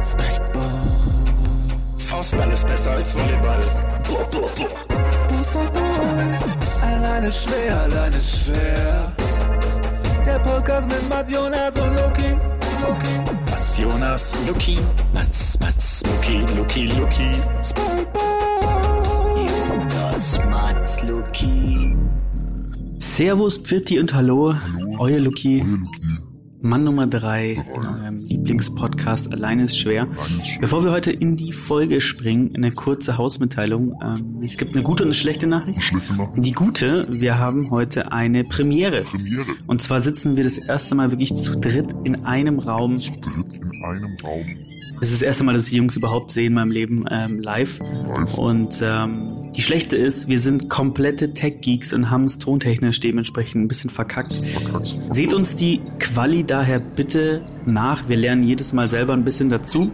Spikeball. Faustball ist besser als Volleyball. Alleine schwer, alleine schwer. Der Podcast mit Mats Jonas und Loki. Loki. Mats Jonas, Luki. Mats, Mats, Luki, Luki, Luki. Jonas, Mats, Luki. Servus, Pfirti und Hallo, euer Luki. Mann Nummer drei Lieblingspodcast Alleine ist schwer. Bevor wir heute in die Folge springen, eine kurze Hausmitteilung. Ähm, es gibt eine gute und eine schlechte Nachricht. Die gute, wir haben heute eine Premiere. Und zwar sitzen wir das erste Mal wirklich zu dritt in einem Raum. in einem Raum. Es ist das erste Mal, dass ich die Jungs überhaupt sehe in meinem Leben ähm, live. Und ähm, die schlechte ist, wir sind komplette Tech-Geeks und haben es tontechnisch dementsprechend ein bisschen verkackt. Seht uns die Quali daher bitte nach. Wir lernen jedes Mal selber ein bisschen dazu.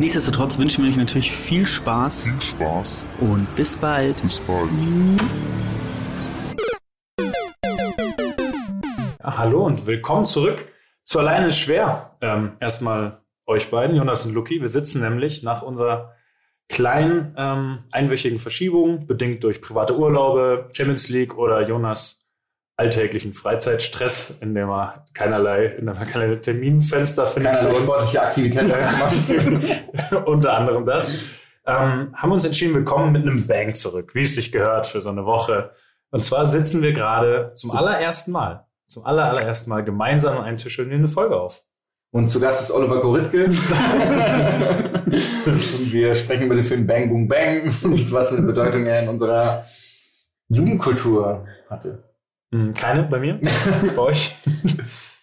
Nichtsdestotrotz wünschen wir euch natürlich viel Spaß Viel Spaß. und bis bald. Bis bald. Hallo und willkommen zurück zu Alleine ist schwer. Ähm, erstmal euch beiden, Jonas und Luki. Wir sitzen nämlich nach unserer kleinen ähm, einwöchigen Verschiebung, bedingt durch private Urlaube, Champions League oder Jonas alltäglichen Freizeitstress, in dem er keinerlei, in dem er keine Terminfenster findet Keinerlei für uns. sportliche Aktivität. Unter anderem das. Ähm, haben uns entschieden, wir kommen mit einem Bang zurück, wie es sich gehört für so eine Woche. Und zwar sitzen wir gerade zum allerersten Mal, zum aller, allerersten Mal gemeinsam an einem Tisch und nehmen eine Folge auf. Und zu Gast ist Oliver Goritke. und wir sprechen über den Film Bang Boom Bang und was für eine Bedeutung er in unserer Jugendkultur hatte. Hm, Keine bei mir? bei euch?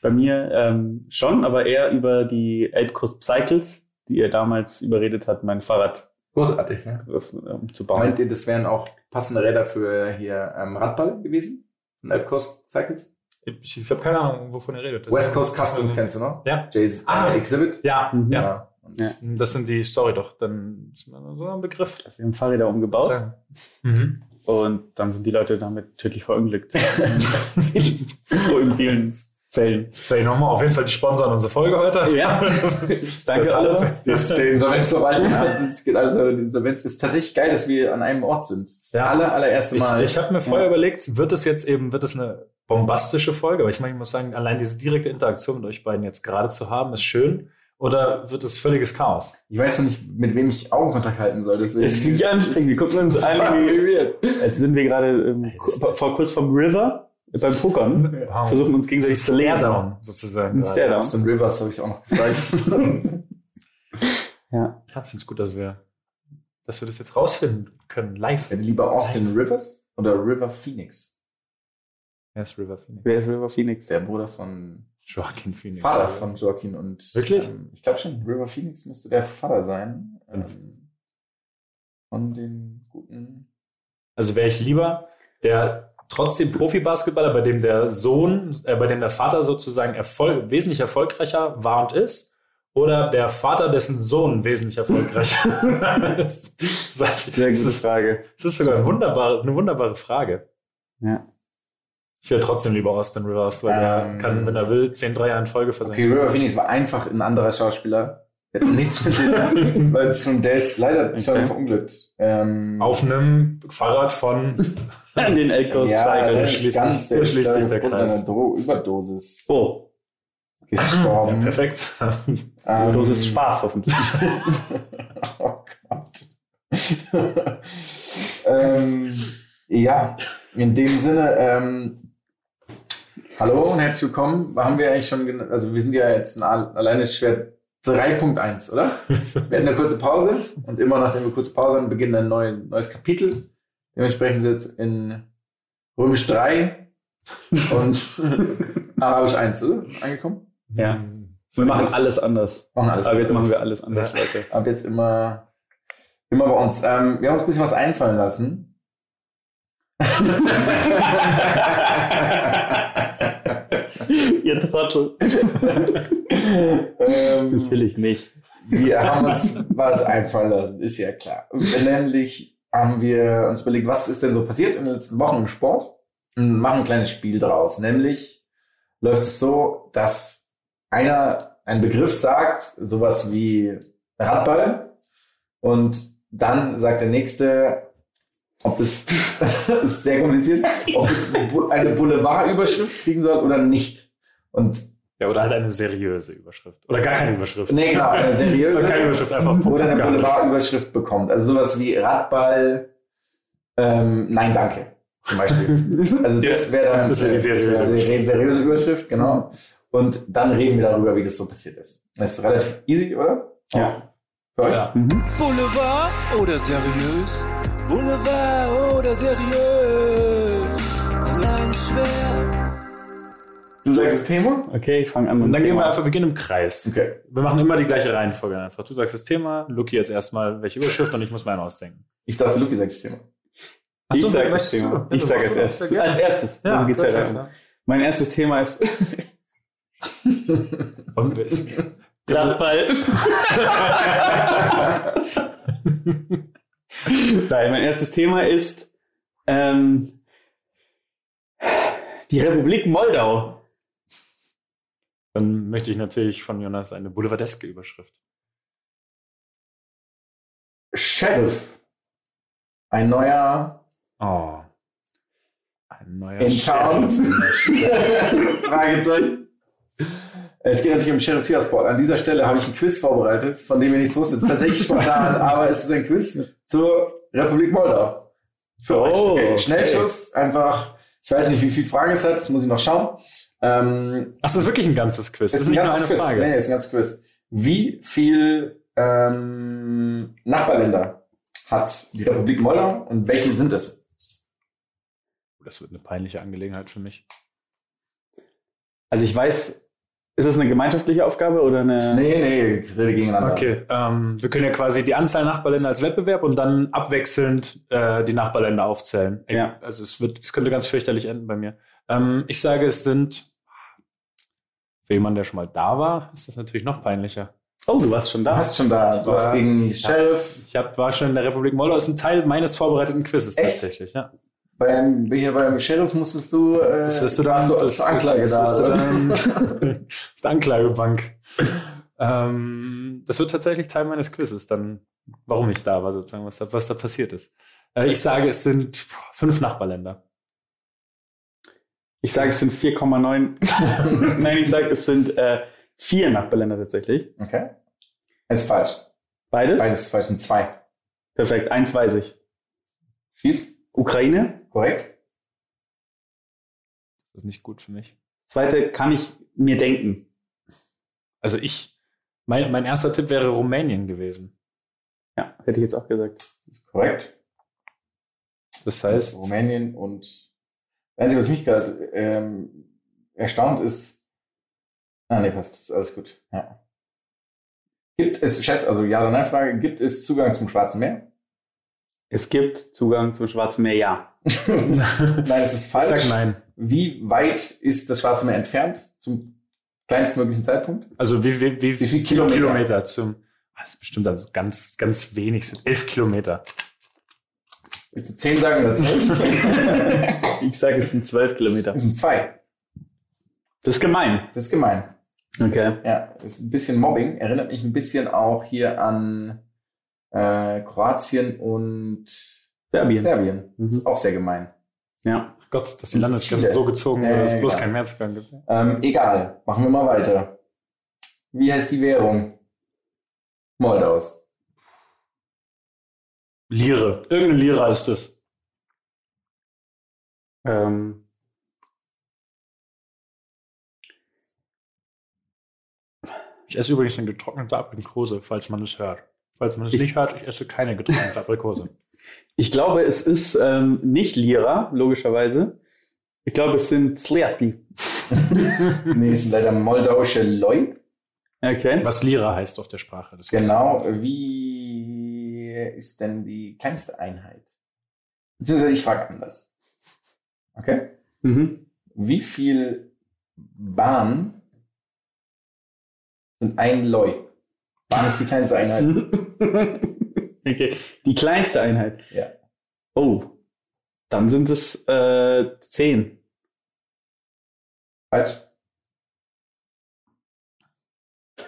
Bei mir ähm, schon, aber eher über die Elbkurs Cycles, die ihr damals überredet hat, mein Fahrrad Großartig, ne? was, ähm, zu bauen. Meint ihr, das wären auch passende Räder für hier ähm, Radball gewesen? Von Elbcoast Cycles? Ich, ich habe keine Ahnung, wovon ihr redet. Das West ist- Coast Customs kennst du noch? Ja. Jays Ah. äh, Exhibit? Ja, Mhm. ja. Ja. Das sind die, sorry doch, dann ist mir so ein Begriff. Sie haben Fahrräder umgebaut. Mhm. und dann sind die Leute damit tödlich verunglückt. so in vielen Fällen. Say nochmal, auf jeden Fall die Sponsoren unserer Folge heute. Ja. Danke, Das- Oliver. Das, der Insolvenzverwaltung das aber die Insolvenz ist tatsächlich geil, dass wir an einem Ort sind. Das Ja. aller, allererste Ich, Mal. ich habe mir vorher überlegt, wird es jetzt eben, wird es eine bombastische Folge? Aber ich meine, ich muss sagen, allein diese direkte Interaktion mit euch beiden jetzt gerade zu haben, ist schön. Oder wird es völliges Chaos? Ich weiß noch nicht, mit wem ich Augenkontakt halten soll. Deswegen. Es ist ziemlich anstrengend. Wir gucken uns an, wie, als sind wir gerade ähm, vor kurz vom River beim Pokern. Versuchen uns gegenseitig zu leeren. Sozusagen. Staredown. Austin Rivers habe ich auch noch gefragt. Ja. Ja, finde es gut, dass wir, dass wir das jetzt rausfinden können, live. Lieber Austin Rivers oder River Phoenix? Wer ist River Phoenix? Wer ist River Phoenix? Der Bruder von Joaquin Phoenix. Vater von Joaquin und Wirklich? Ähm, ich glaube schon, River Phoenix müsste der Vater sein. Ähm, von den guten. Also wäre ich lieber der trotzdem Profibasketballer, bei dem der Sohn, äh, bei dem der Vater sozusagen Erfolg, wesentlich erfolgreicher war und ist, oder der Vater, dessen Sohn wesentlich erfolgreicher ist. Sag ich- Sehr das gute ist, Frage. das ist sogar eine wunderbare, eine wunderbare Frage. Ja. Ich wäre trotzdem lieber Austin Rivers, weil der Ähm. kann, wenn er will, 10 Dreier in Folge Okay, versenken. River Phoenix war einfach ein anderer Schauspieler. Der hat nichts mit dem, weil es schon, der ist leider Okay. schon verunglückt. Ähm, Auf einem Fahrrad von den Elkos ja, schließt ist ganz, sich- schließt sich der Kreis. einer Dro Überdosis Oh, ja, gestorben. perfekt. Ähm, Dosis Spaß hoffentlich. oh Gott. ähm, ja, in dem Sinne, ähm, hallo und herzlich willkommen. Haben wir eigentlich schon, also wir sind ja jetzt ein Al- alleine schwer 3.1, oder? Wir hatten eine kurze Pause und immer nachdem wir kurze Pause haben, beginnt ein neu, neues Kapitel. Dementsprechend sind wir jetzt in Römisch 3 und Arabisch 1, oder? Angekommen? Ja. Wir machen alles anders. Machen alles Aber jetzt machen wir alles anders, Leute. Ab jetzt immer, immer bei uns. Ähm, wir haben uns ein bisschen was einfallen lassen. Ihr Trottel. ähm, Natürlich nicht. wir haben uns was einfallen lassen, ist ja klar. Nämlich haben wir uns überlegt, was ist denn so passiert in den letzten Wochen im Sport und machen ein kleines Spiel draus. Nämlich läuft es so, dass einer ein Begriff sagt, sowas wie Radball, und dann sagt der nächste, ob das, das ist sehr kompliziert, ob es eine Boulevardüberschrift kriegen soll oder nicht. Und Ja, oder halt eine seriöse Überschrift. Oder gar keine Überschrift. nee, genau, eine seriöse Soll keine Überschrift, einfach Punkt, oder eine. Boulevardüberschrift bekommt. Also sowas wie Radball, ähm, nein, danke. Zum Beispiel. Also das wäre dann das wäre die seriöse Überschrift. seriöse Überschrift, genau. Und dann reden wir darüber, wie das so passiert ist. Das ist relativ easy, oder? Ja. Für euch? Ja. Boulevard oder seriös? Boulevard oder seriös? Allein schwer. Du sagst das Thema? Okay, ich fange an mit Und dann dem gehen wir Thema. einfach, wir gehen im Kreis. Okay. Wir machen immer die gleiche Reihenfolge einfach. Du sagst das Thema, Luki jetzt erstmal welche Überschrift und ich muss meine ausdenken. Ich dachte, Luki sagt das Thema. Ach Ich so, sag das Thema. du? Ich sag als Ja, erstes. Als erstes. Ja, Darum geht's ja darum. Mein erstes Thema ist Und Radball. Nein, mein erstes Thema ist ähm, die Republik Moldau. Dann möchte ich natürlich von Jonas eine boulevardeske Überschrift. Sheriff. Ein neuer Oh. Ein neuer in Town. Sheriff. Fragezeichen. Es geht natürlich um Sheriff Tirasport. An dieser Stelle habe ich ein Quiz vorbereitet, von dem ihr nichts wusstet. Es ist tatsächlich spontan, aber es ist ein Quiz zur Republik Moldau. Für euch. Oh, Okay. Schnellschuss, einfach. Ich weiß nicht, wie viele Fragen es hat, das muss ich noch schauen. Ähm, Ach, das ist wirklich ein ganzes Quiz. Das ist ein nicht nur eine Quiz. Frage. Nee, ist ein ganzes Quiz. Wie viel ähm, Nachbarländer hat die Republik Moldau und welche sind es? Das wird eine peinliche Angelegenheit für mich. Also ich weiß, ist es eine gemeinschaftliche Aufgabe oder eine? Nee, nee, Rede gegeneinander. Okay, ähm, wir können ja quasi die Anzahl Nachbarländer als Wettbewerb und dann abwechselnd äh, die Nachbarländer aufzählen. Ja. Also es wird, es könnte ganz fürchterlich enden bei mir. Ähm, ich sage, es sind für jemanden, der schon mal da war, ist das natürlich noch peinlicher. Oh, du warst schon Du da. hast schon da, du hast gegen Sheriff Ich hab, war schon in der Republik Moldau, ist ein Teil meines vorbereiteten Quizzes Echt? tatsächlich. Ja. Beim, hier beim Sheriff musstest du, äh, Das wirst du dann, warst du das, Anklage das da. du dann auf der Anklagebank. ähm, das wird tatsächlich Teil meines Quizzes, dann, warum ich da war, sozusagen, was da, was da passiert ist. Äh, ich sage, es sind fünf Nachbarländer. Ich sage, es sind 4,9. Nein, ich sage, es sind äh, vier Nachbarländer tatsächlich. Okay. Ist falsch. Beides? Beides ist falsch, sind zwei. Perfekt, eins weiß ich. Schieß. Ukraine. Korrekt. Das ist nicht gut für mich. Zweite kann ich mir denken. Also ich, mein, mein erster Tipp wäre Rumänien gewesen. Ja, hätte ich jetzt auch gesagt. Das ist korrekt. Das heißt, Rumänien und das Einzige, was mich gerade ähm, erstaunt ist. Ah, nee, passt, ist alles gut. Ja. Gibt es, schätz, also ja oder nein Frage, gibt es Zugang zum Schwarzen Meer? Es gibt Zugang zum Schwarzen Meer, ja. nein, es ist ich falsch. sag nein. Wie weit ist das Schwarze Meer entfernt zum kleinstmöglichen Zeitpunkt? Also wie, wie, wie, Wie viel Kilometer? zum, ah, das ist bestimmt also ganz, ganz wenig, sind elf Kilometer. Willst du 10 sagen oder 12? Ich sage, es sind zwölf Kilometer. Das sind zwei. Das ist gemein. Das ist gemein. Okay. Ja, das ist ein bisschen Mobbing. Erinnert mich ein bisschen auch hier an äh, Kroatien und Serbien. Serbien. Mhm. Das ist auch sehr gemein. Ja. Ach Gott, dass die Landesgrenze Chile. so gezogen wurde, dass es bloß keinen Mehrzugang gibt. Ähm, egal, machen wir mal weiter. Wie heißt die Währung? Moldaus. Lire. Irgendeine Lira ist es. Ähm, Ich esse übrigens eine getrocknete Aprikose, falls man es hört. Falls man es Ich- nicht hört, ich esse keine getrocknete Aprikose. ich glaube, es ist ähm, nicht Lira, logischerweise. Ich glaube, es sind Zlati. nee, es sind leider moldauische Loi. Okay. Was Lira heißt auf der Sprache. Das Genau. Wie ist denn die kleinste Einheit? Beziehungsweise ich frage anders. Okay? Mhm. Wie viel Bahn sind ein Loi? Bahn ist die kleinste Einheit. okay. Die kleinste Einheit. Ja. Oh. Dann sind es äh, zehn. Falsch.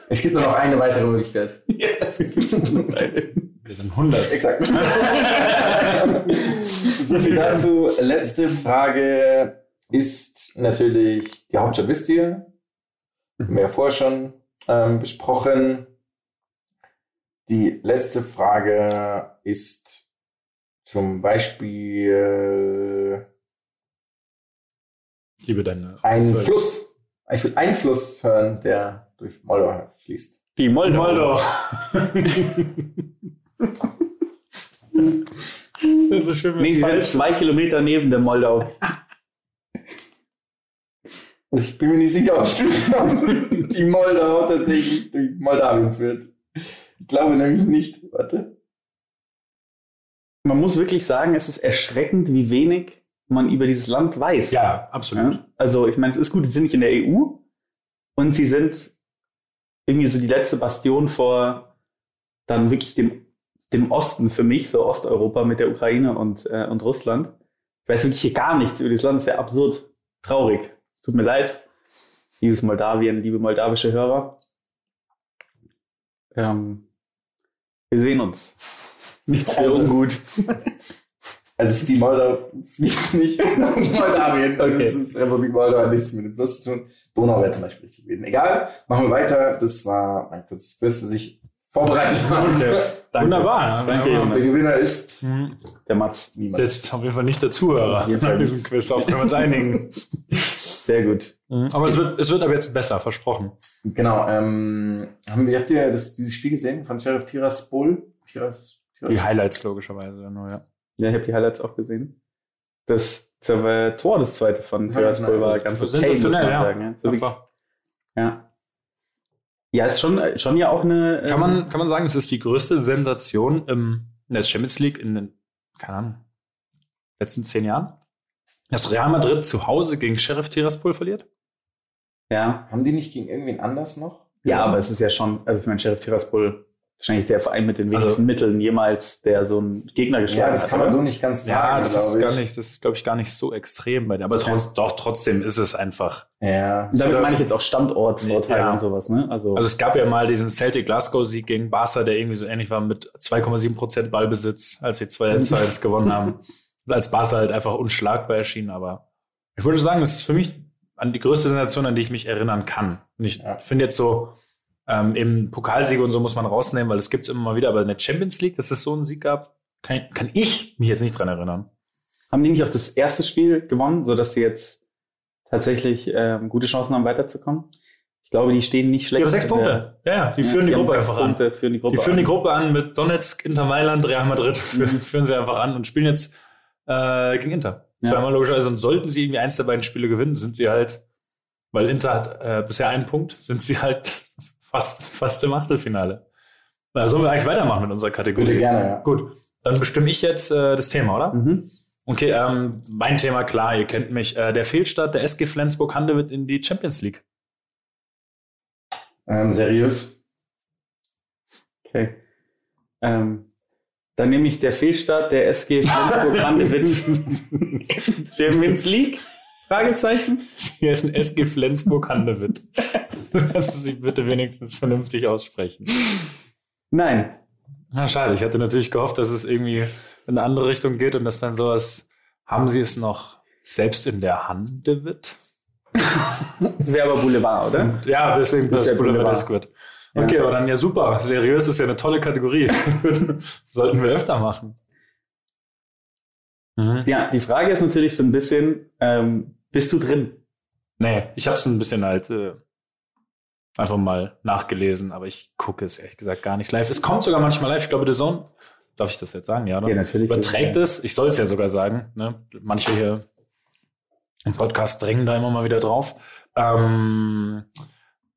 Es gibt nur noch eine weitere Möglichkeit. Ja, das ist schon geil. Wir sind 100. Exakt. so viel dazu. Letzte Frage ist natürlich, die Hauptstadt wisst ihr. Haben wir ja vorher schon ähm, besprochen. Die letzte Frage ist zum Beispiel Ich liebe deine ein Folge. Fluss. Ich will einen Fluss hören, der durch Moldau fließt. Die Moldau. Moldau. das ist so schön, Nee, sie sind zwei. Kilometer neben der Moldau. Also ich bin mir nicht sicher, ob die Moldau tatsächlich durch Moldawien führt. Ich glaube nämlich nicht. Warte. Man muss wirklich sagen, es ist erschreckend, wie wenig man über dieses Land weiß. Ja, absolut. Ja? Also, ich meine, es ist gut, sie sind nicht in der EU und sie sind irgendwie so die letzte Bastion vor dann wirklich dem, dem Osten für mich, so Osteuropa mit der Ukraine und, äh, und Russland. Ich weiß wirklich hier gar nichts über dieses Land, ist ja absurd traurig. Es tut mir leid, liebes Moldawien, liebe moldawische Hörer. Ähm, wir sehen uns. Nichts für Also- ungut. Also die Moldau fließt nicht nach Moldawien. Also Okay. es ist Republik Moldau hat nichts mit dem Fluss zu tun. Donau wäre zum Beispiel richtig gewesen. Egal, machen wir weiter. Das war mein kurzes Quiz, das ich vorbereitet habe. Danke. Wunderbar. Danke, Ja, Der. Gewinner ist Hm. Der Matz. niemand. Jetzt auf jeden Fall nicht der Zuhörer Auf jeden Fall nach diesem nicht. Quiz, auf können wir uns einigen. Sehr gut. Aber es wird, es wird aber jetzt besser, versprochen. Genau. Ähm, haben wir, habt ihr das, dieses Spiel gesehen von Sheriff Tiraspol? Tiras, Tiras, Die Highlights logischerweise nur, ja. Ja, ich habe die Highlights auch gesehen. Das, das Tor, das zweite von Ja, Tiraspol war nice. ganz okay, Sensationell, ja. sagen, ja. So wirklich, ja. Ja, ist schon, schon ja auch eine. Kann ähm, man, kann man sagen, es ist die größte Sensation im, in der Champions League in den, keine Ahnung, letzten zehn Jahren? Dass Real Madrid zu Hause gegen Sheriff Tiraspol verliert? Ja, Haben die nicht gegen irgendwen anders noch? ja, aber es ist ja schon, also ich meine, Sheriff Tiraspol, wahrscheinlich der Verein mit den Also- wenigsten Mitteln jemals, der so einen Gegner Ja, geschlagen das hat. kann man so nicht ganz Ja, sagen, das ist glaube gar ich. nicht, das ist, glaube ich, gar nicht so extrem bei dir. Aber trotz, doch, trotzdem ist es einfach. Ja. Und damit meine ich jetzt auch Standortvorteile Ja. und sowas, ne? Also, Also es gab ja mal diesen Celtic Glasgow-Sieg gegen Barca, der irgendwie so ähnlich war mit 2,7 Prozent Ballbesitz, als sie 2 zu 1 gewonnen haben. Und als Barca halt einfach unschlagbar erschien. Aber ich würde sagen, das ist für mich an die größte Sensation, an die ich mich erinnern kann. Und ich Ja. finde jetzt so, ähm, eben Pokalsiege und so muss man rausnehmen, weil es gibt es immer mal wieder. Aber in der Champions League, dass es so einen Sieg gab, kann, kann ich mich jetzt nicht dran erinnern. haben die nicht auch das erste Spiel gewonnen, sodass sie jetzt tatsächlich ähm, gute Chancen haben, weiterzukommen? Ich glaube, die stehen nicht Die schlecht. haben sechs Punkte. Ja, ja, die führen die haben Gruppe einfach an. Punkte, führen die Gruppe Die führen die an. Gruppe an mit Donetsk, Inter Mailand, Real Madrid. Führen, führen sie einfach an und spielen jetzt äh, gegen Inter. Ja. Zweimal logischerweise. Und sollten sie irgendwie eins der beiden Spiele gewinnen, sind sie halt, weil Inter hat äh, bisher einen Punkt, sind sie halt fast, fast im Achtelfinale. Da sollen wir eigentlich weitermachen mit unserer Kategorie. Bitte gerne, ja. Gut, dann bestimme ich jetzt äh, das Thema, oder? Mhm. Okay, ähm, mein Thema, klar, ihr kennt mich. Äh, der Fehlstart der SG Flensburg-Handewitt in die Champions League. Ähm, seriös. Okay. Ähm, dann nehme ich der Fehlstart der SG Flensburg-Handewitt Champions League? Fragezeichen. Hier ist ein SG Flensburg-Handewitt. Kannst du sie bitte wenigstens vernünftig aussprechen? Nein. Na, schade. Ich hatte natürlich gehofft, dass es irgendwie in eine andere Richtung geht und dass dann sowas, haben sie es noch selbst in der Handewitt? Das wäre aber Boulevard, oder? Ja, deswegen Das das ist ja Boulevard. Boulevard wird. Okay, aber dann ja super. Seriös ist ja eine tolle Kategorie. Sollten wir öfter machen. Mhm. Ja, die Frage ist natürlich so ein bisschen, ähm, bist du drin? Nee, ich habe es ein bisschen halt äh, einfach mal nachgelesen, aber ich gucke es ehrlich gesagt gar nicht live. Es kommt sogar manchmal live. Ich glaube, The Zone, darf ich das jetzt sagen? Ja, oder? Ja, natürlich. Überträgt es, ich soll es ja sogar sagen. Ne? Manche hier im Podcast drängen da immer mal wieder drauf. Ähm,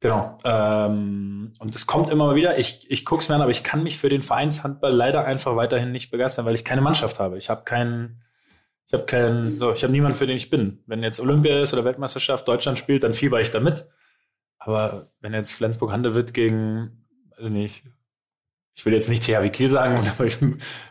genau. Ähm, und es kommt immer wieder. Ich, ich gucke es mir an, aber ich kann mich für den Vereinshandball leider einfach weiterhin nicht begeistern, weil ich keine Mannschaft habe. Ich habe keinen. Ich habe keinen, so, ich habe niemanden, für den ich bin. Wenn jetzt Olympia ist oder Weltmeisterschaft, Deutschland spielt, dann fieber ich damit. Aber wenn jetzt Flensburg-Handewitt gegen, weiß ich nicht, ich will jetzt nicht THW Kiel sagen, aber ich,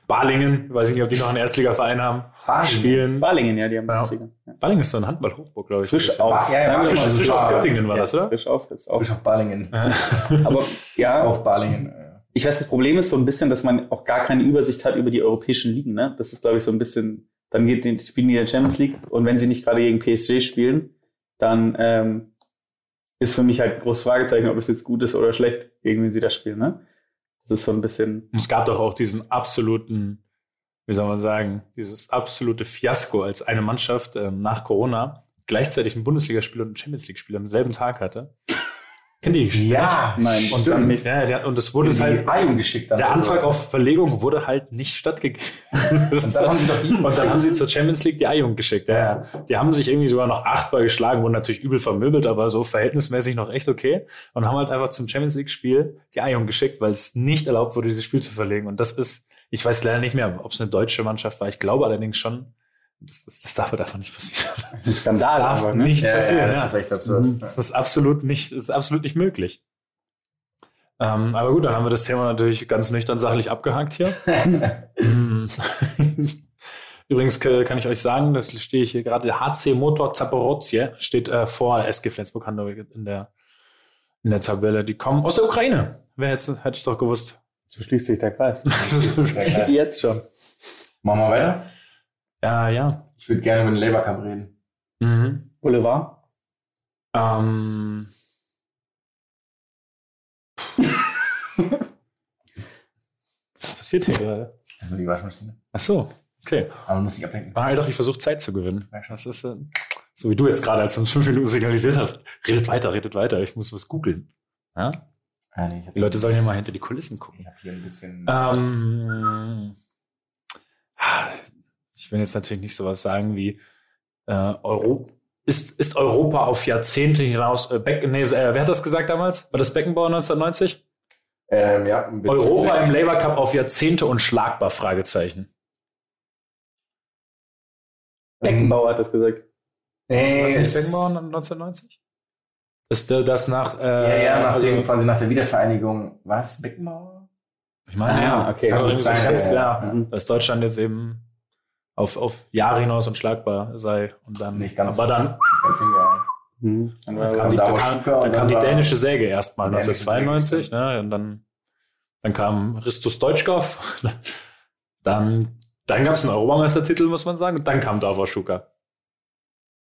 Balingen, weiß ich nicht, ob die noch einen Erstligaverein haben, Balingen. spielen. Balingen, ja, die haben Ja. Bundesliga. Ja. Balingen ist so ein Handball-Hochburg, glaube ich. Frisch auf. Ja, ja, wir Frisch, frisch auf Göppingen war ja, das, oder? Frisch auf, ist auch. Frisch auf Balingen. Aber ja, Auf Balingen. ich weiß, das Problem ist so ein bisschen, dass man auch gar keine Übersicht hat über die europäischen Ligen. Ne? Das ist, glaube ich, so ein bisschen, dann geht die, spielen die in der Champions League und wenn sie nicht gerade gegen PSG spielen, dann ähm, ist für mich halt ein großes Fragezeichen, ob es jetzt gut ist oder schlecht, gegen wen sie das spielen. Ne? Das ist so ein bisschen. Und es gab doch auch diesen absoluten, wie soll man sagen, dieses absolute Fiasko, als eine Mannschaft ähm, nach Corona gleichzeitig ein Bundesligaspiel und ein Champions League-Spiel am selben Tag hatte. Kennt ihr die Geschichte? Ja, Nein, Und, stimmt. dann, ja, der, und es wurde es halt, Eigen geschickt. dann der Antrag auf Verlegung wurde halt nicht stattgegeben. Und dann haben die. Und dann haben sie zur Champions League die A-Jugend geschickt. Ja, ja. Die haben sich irgendwie sogar noch achtmal geschlagen, wurden natürlich übel vermöbelt, aber so verhältnismäßig noch echt okay. Und haben halt einfach zum Champions League-Spiel die A-Jugend geschickt, weil es nicht erlaubt wurde, dieses Spiel zu verlegen. Und das ist, ich weiß leider nicht mehr, ob es eine deutsche Mannschaft war. Ich glaube allerdings schon, das, das, das darf halt einfach nicht passieren. Ein Skandal, darf aber, ne? nicht Ja, passieren. ja, Ja, das ist echt absurd. Das ist absolut nicht, das ist absolut nicht möglich. Ähm, aber gut, dann haben wir das Thema natürlich ganz nüchtern sachlich abgehakt hier. Mm. Übrigens kann ich euch sagen, das stehe ich hier gerade, der HC Motor Zaporozhye steht äh, vor SG Flensburg-Handewitt in der, in der Tabelle. Die kommen aus der Ukraine. Wer hätte hätte ich doch gewusst. So schließt sich der Kreis. Ja, Jetzt schon. Machen wir weiter? Ja, ja. Ich würde gerne über den Labour Cup reden. Mhm. Boulevard? Ähm. Was passiert hier gerade? Also die Waschmaschine. Ach so, okay. Aber man muss sich ablenken. Ah, doch, ich versuche Zeit zu gewinnen. Ja. Das ist, äh, so wie du jetzt gerade, als du uns fünf Minuten signalisiert hast. Redet weiter, redet weiter. Ich muss was googeln. Ja? Ah, nee, hab- Die Leute sollen ja mal hinter die Kulissen gucken. Ich habe hier ein bisschen. Ähm, ich will jetzt natürlich nicht sowas sagen wie äh, Euro, ist, ist Europa auf Jahrzehnte hinaus äh, Beck, nee, äh, wer hat das gesagt damals? War das Beckenbauer 1990? ähm, ja, ein bisschen Europa im Labour Cup auf Jahrzehnte unschlagbar? Fragezeichen. Beckenbauer hat das gesagt. Nee, Was nicht es- Beckenbauer 1990? Das, das nach, äh, Ja, ja, nach also, dem, quasi nach der Wiedervereinigung. Was? Beckenbauer? ich meine, Ah, ja, okay. Aber irgendwie so Sein, schätzt, ja, ja, ja. dass Deutschland jetzt eben auf, auf Jahre hinaus unschlagbar sei und dann, Nicht ganz. aber dann nicht ganz hingegangen. Mhm. Dann Dann kam die, da dann kam, dann kam dann die dänische Säge erstmal Die dänische 1992, Säge, ne? Und dann, dann kam Ristus Deutschkov, dann, dann gab es einen Europameistertitel, muss man sagen, und dann kam Davor Schuka.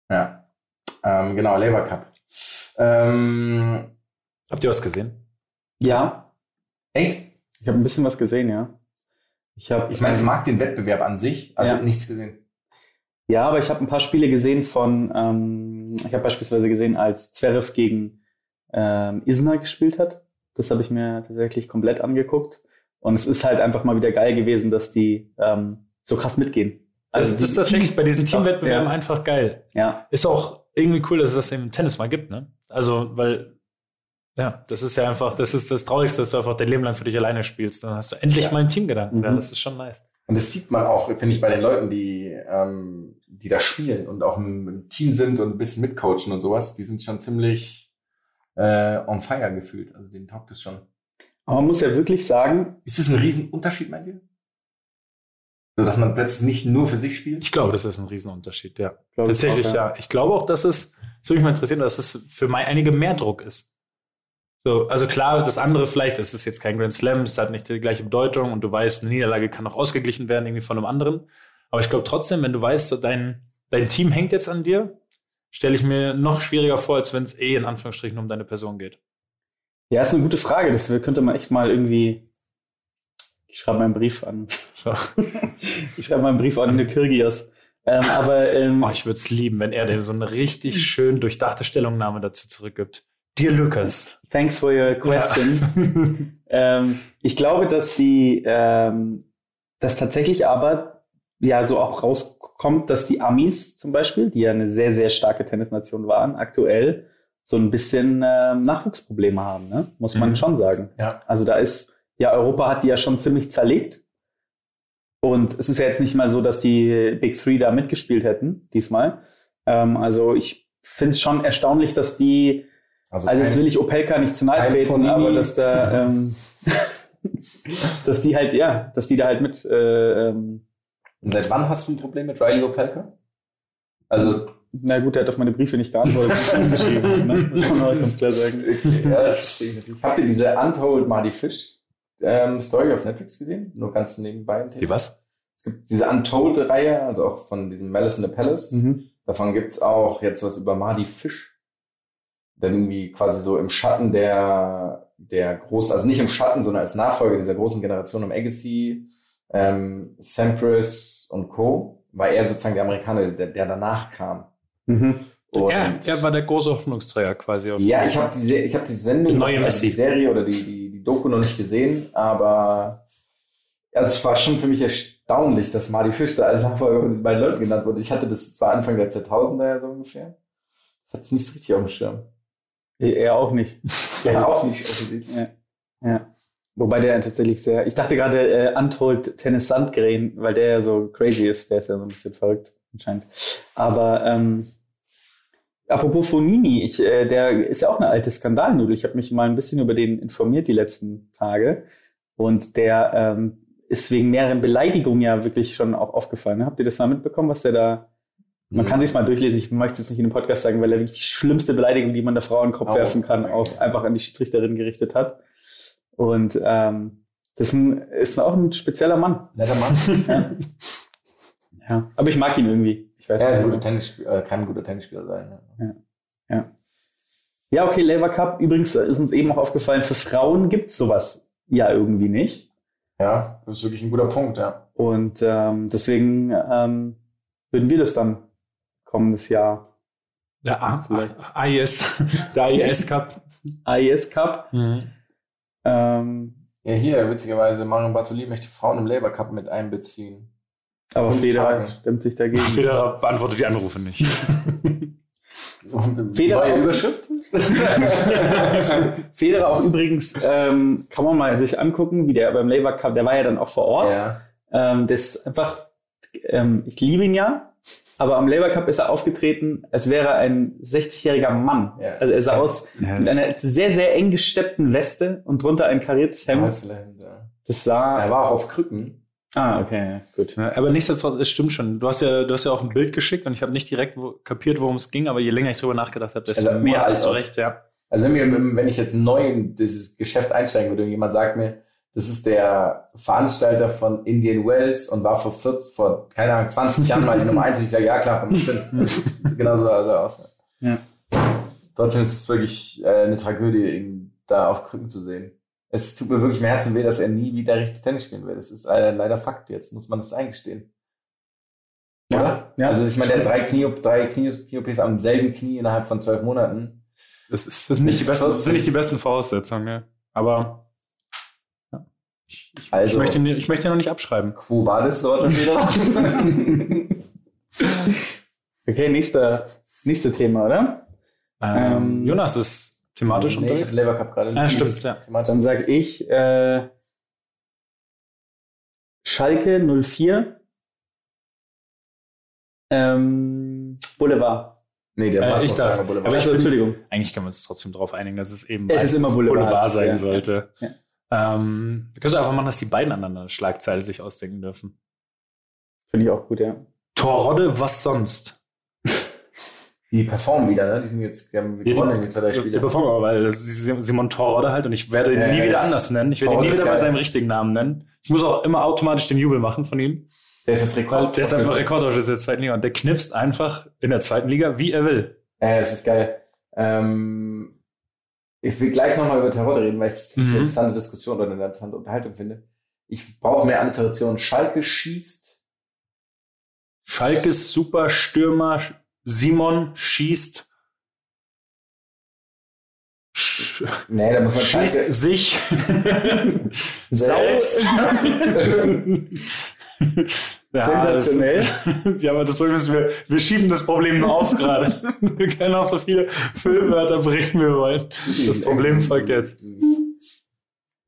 Ja. Ähm, genau, Labour Cup. Ähm, Habt ihr was gesehen? ja, echt? ich habe ein bisschen was gesehen, ja. Ich habe, Ich meine, ich mag den Wettbewerb an sich, also Ja. nichts gesehen. Ja, aber ich habe ein paar Spiele gesehen von, ähm, ich habe beispielsweise gesehen, als Zverev gegen ähm, Isner gespielt hat. Das habe ich mir tatsächlich komplett angeguckt. Und es ist halt einfach mal wieder geil gewesen, dass die ähm, so krass mitgehen. Also die- das ist tatsächlich bei diesen Teamwettbewerben Ja. einfach geil. Ja, Ist auch irgendwie cool, dass es das im Tennis mal gibt, ne? Also, weil, ja, das ist ja einfach, das ist das Traurigste, dass du einfach dein Leben lang für dich alleine spielst. Dann hast du endlich Ja. mal einen Teamgedanken. Mhm. Ja, das ist schon nice. Und das sieht man auch, finde ich, bei den Leuten, die, ähm, die da spielen und auch im, Team sind und ein bisschen mitcoachen und sowas. Die sind schon ziemlich äh, on fire gefühlt. Also denen taugt es schon. aber man muss ja wirklich sagen, Ist das ein Riesenunterschied, meint ihr? So, dass man plötzlich nicht nur für sich spielt? Ich glaube, das ist ein Riesenunterschied, ja. glaub ich Tatsächlich, auch, ja. Ich glaube auch, dass es, das würde mich mal interessieren, dass es für einige mehr Druck ist. So, also klar, das andere vielleicht, es ist jetzt kein Grand Slam, es hat nicht die gleiche Bedeutung und du weißt, eine Niederlage kann auch ausgeglichen werden irgendwie von einem anderen. Aber ich glaube trotzdem, wenn du weißt, dein, dein Team hängt jetzt an dir, stelle ich mir noch schwieriger vor, als wenn es eh in Anführungsstrichen um deine Person geht. Ja, ist eine gute Frage. Das könnte man echt mal irgendwie. Ich schreibe mal einen Brief an. Ich schreibe mal einen Brief an den Kirgios. Ähm, aber ähm, Oh, ich würde es lieben, wenn er dir so eine richtig schön durchdachte Stellungnahme dazu zurückgibt. Dear Lucas. thanks for your question. ähm, ich glaube, dass die, ähm, dass tatsächlich aber ja so auch rauskommt, dass die Amis zum Beispiel, die ja eine sehr, sehr starke Tennisnation waren, aktuell so ein bisschen ähm, Nachwuchsprobleme haben, ne? muss man Mhm. schon sagen. Ja. Also da ist, ja, Europa hat die ja schon ziemlich zerlegt. Und es ist ja jetzt nicht mal so, dass die Big Three da mitgespielt hätten, diesmal. Ähm, also ich finde es schon erstaunlich, dass die Also, also jetzt kein- will ich Opelka nicht zu nahe treten, Fonini. aber dass da, ähm, dass die halt, ja, dass die da halt mit, äh, ähm, Und seit wann hast du ein Problem mit Riley Opelka? Also, na gut, der hat auf meine Briefe nicht geantwortet, geschrieben, ne? Das kann man auch ganz klar sagen. ja, das verstehe ich natürlich. Habt ihr diese Untold Marty Fish ähm, Story auf Netflix gesehen? Nur ganz nebenbei. im Die Thema. was? Es gibt diese Untold-Reihe, also auch von diesem Malice in the Palace. Mhm. Davon gibt's auch jetzt was über Marty Fish. Der irgendwie quasi so im Schatten der, der großen, also nicht im Schatten, sondern als Nachfolger dieser großen Generation um Agassi, ähm, Sampras und Co. war er sozusagen der Amerikaner, der, der danach kam. Mhm. Und Er, er war der große Hoffnungsträger quasi. Auf ja, ich habe die, ich hab die Sendung, Die neue also Messi. die Serie oder die, die, die Doku noch nicht gesehen, aber also es war schon für mich erstaunlich, dass Marty Fish da als Nachfolger von beiden Leuten genannt wurde. Ich hatte das, es war Anfang der 2000er ja so ungefähr. Das hatte ich nicht so richtig auf dem Schirm. Er auch nicht. Ja, auch nicht offensichtlich. Ja. ja. Wobei der tatsächlich sehr, ich dachte gerade äh, Untold Tennis Sandgren, weil der ja so crazy ist, der ist ja so ein bisschen verrückt anscheinend. Aber ähm, apropos Fonini, ich, äh, der ist ja auch eine alte Skandalnudel. Ich habe mich mal ein bisschen über den informiert die letzten Tage und der ähm, ist wegen mehreren Beleidigungen ja wirklich schon auch aufgefallen. Habt ihr das mal mitbekommen, was der da man kann sich's mal durchlesen. Ich möchte es jetzt nicht in dem Podcast sagen, weil er wirklich die schlimmste Beleidigung, die man der Frau in den Kopf Au. werfen kann, auch einfach an die Schiedsrichterin gerichtet hat. Und ähm, das ist, ein, ist auch ein spezieller Mann. Netter Mann. ja. ja. Aber ich mag ihn irgendwie. Ich weiß er ist ein guter Tennisspieler, äh, kann ein guter Tennisspieler sein. Ja. Ja, okay, Lever Cup. Übrigens ist uns eben auch aufgefallen, für Frauen gibt's sowas ja irgendwie nicht. ja, das ist wirklich ein guter Punkt, ja. Und ähm, deswegen ähm, würden wir das dann kommendes Jahr Der A- AIS, der AIS Cup. AES Cup. Mhm. Ähm, Ja, hier, witzigerweise, Marion Bartoli möchte Frauen im Labour Cup mit einbeziehen. aber Federer stimmt sich dagegen. Federer beantwortet die Anrufe nicht. Federer- Überschrift? Federer auch übrigens, ähm, kann man mal sich angucken, wie der beim Labour Cup, der war ja dann auch vor Ort. Ja. Ähm, das ist einfach, ähm, ich liebe ihn ja, aber am Labour Cup ist er aufgetreten, als wäre er ein 60-jähriger Mann. Ja. Also er sah aus Ja, mit einer sehr, sehr eng gesteppten Weste und drunter ein kariertes Hemd. Ja. Das sah. Er war auch auf Krücken. ah, okay, gut. Aber nichtsdestotrotz, es stimmt schon. Du hast ja, du hast ja auch ein Bild geschickt und ich habe nicht direkt wo, kapiert, worum es ging, aber je länger ich drüber nachgedacht habe, desto Also, mehr hattest du recht, ja. Also wenn, mir, wenn ich jetzt neu in dieses Geschäft einsteigen würde und jemand sagt mir, das ist der Veranstalter von Indian Wells und war vor 40, vor, keine Ahnung, 20 Jahren mal die Nummer 1, ich sage, ja klar, kommt stimmt. genau so er aus. Ja. Trotzdem ist es wirklich äh, eine Tragödie, ihn da auf Krücken zu sehen. Es tut mir wirklich im Herzen weh, dass er nie wieder richtig Tennis spielen wird. Das ist äh, leider Fakt jetzt, muss man das eingestehen. Oder? Ja. also ich meine, der hat drei Knie, drei Knie, Knie-OPs am selben Knie innerhalb von zwölf Monaten. Das, ist, das, sind nicht die besten, das sind nicht die besten Voraussetzungen, ja. Aber. Ich, ich, Also- ich, möchte, ihn- ich möchte ihn noch nicht abschreiben. Quo vadis, Roger Federer? Okay, nächster, nächste Thema, oder? Ähm, Ähm, Jonas ist thematisch nee, ich unterwegs. hab Labour Cup gerade. Ah, stimmt, ja. Dann sag ich äh, Schalke 04 ähm, Boulevard. Nee, der Äh, Maß ich darf. Boulevard. Aber ich Also, Entschuldigung. Eigentlich können wir uns trotzdem darauf einigen, dass es eben Es ist immer Boulevard, sein ja. sollte. Ja. Ähm, können es einfach machen, dass die beiden aneinander eine Schlagzeile sich ausdenken dürfen. Finde ich auch gut, ja. Torrodde, was sonst? Die performen wieder, ne? Die sind jetzt, die haben Die- gewonnen jetzt drei Der Spiele. Performer, weil das Simon Torrodde halt und ich werde ihn nie wieder anders nennen. Ich werde ihn nie wieder bei seinem richtigen Namen nennen. Ich muss auch immer automatisch den Jubel machen von ihm. Der ist jetzt Rekord. der ist einfach Rekordtorschütze der zweiten Liga und der knipst einfach in der zweiten Liga, wie er will. Äh, es ist geil. Ähm, ich will gleich nochmal über Terodde reden, weil ich es eine Mhm. interessante Diskussion oder eine interessante Unterhaltung finde. Ich brauche mehr Alliteration. Schalke schießt. Schalkes Superstürmer Simon schießt sch Nee, da muss man schießt Schalke. sich Selbst. ja, das Sensationell. ist, ja, aber das Problem ist, wir, wir schieben das Problem nur auf gerade. Wir können auch so viele Füllwörter bringen, wie wir wollen. Das Problem folgt jetzt.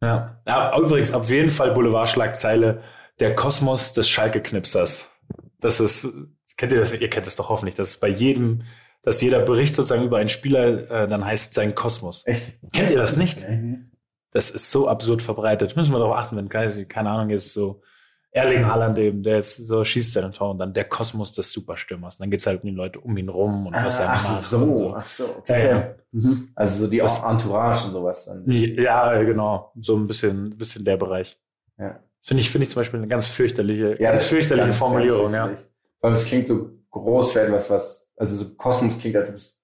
Ja. ja übrigens, auf jeden Fall Boulevardschlagzeile der Kosmos des Schalke-Knipsers. Das ist, kennt ihr das? Ihr kennt es doch hoffentlich, dass bei jedem, dass jeder Bericht sozusagen über einen Spieler äh, dann heißt sein Kosmos. Echt? Kennt ihr das nicht? das ist so absurd verbreitet. Müssen wir darauf achten, wenn, keine Ahnung, jetzt so Erling Haaland eben, der jetzt so schießt seinen Tor und dann der Kosmos des Superstürmers. Und dann geht's halt um die Leute um ihn rum und was er ach macht. so, und so. ach so. Ja, Okay. ja. Mhm. Also so die Das- Entourage und sowas dann. Ja, genau. So ein bisschen, bisschen der Bereich. Ja. Finde ich, finde ich zum Beispiel eine ganz fürchterliche, Ja, ganz ist fürchterliche ganz, Formulierung, ganz ja. Weil es klingt so groß für etwas, was, also so Kosmos klingt, als ob es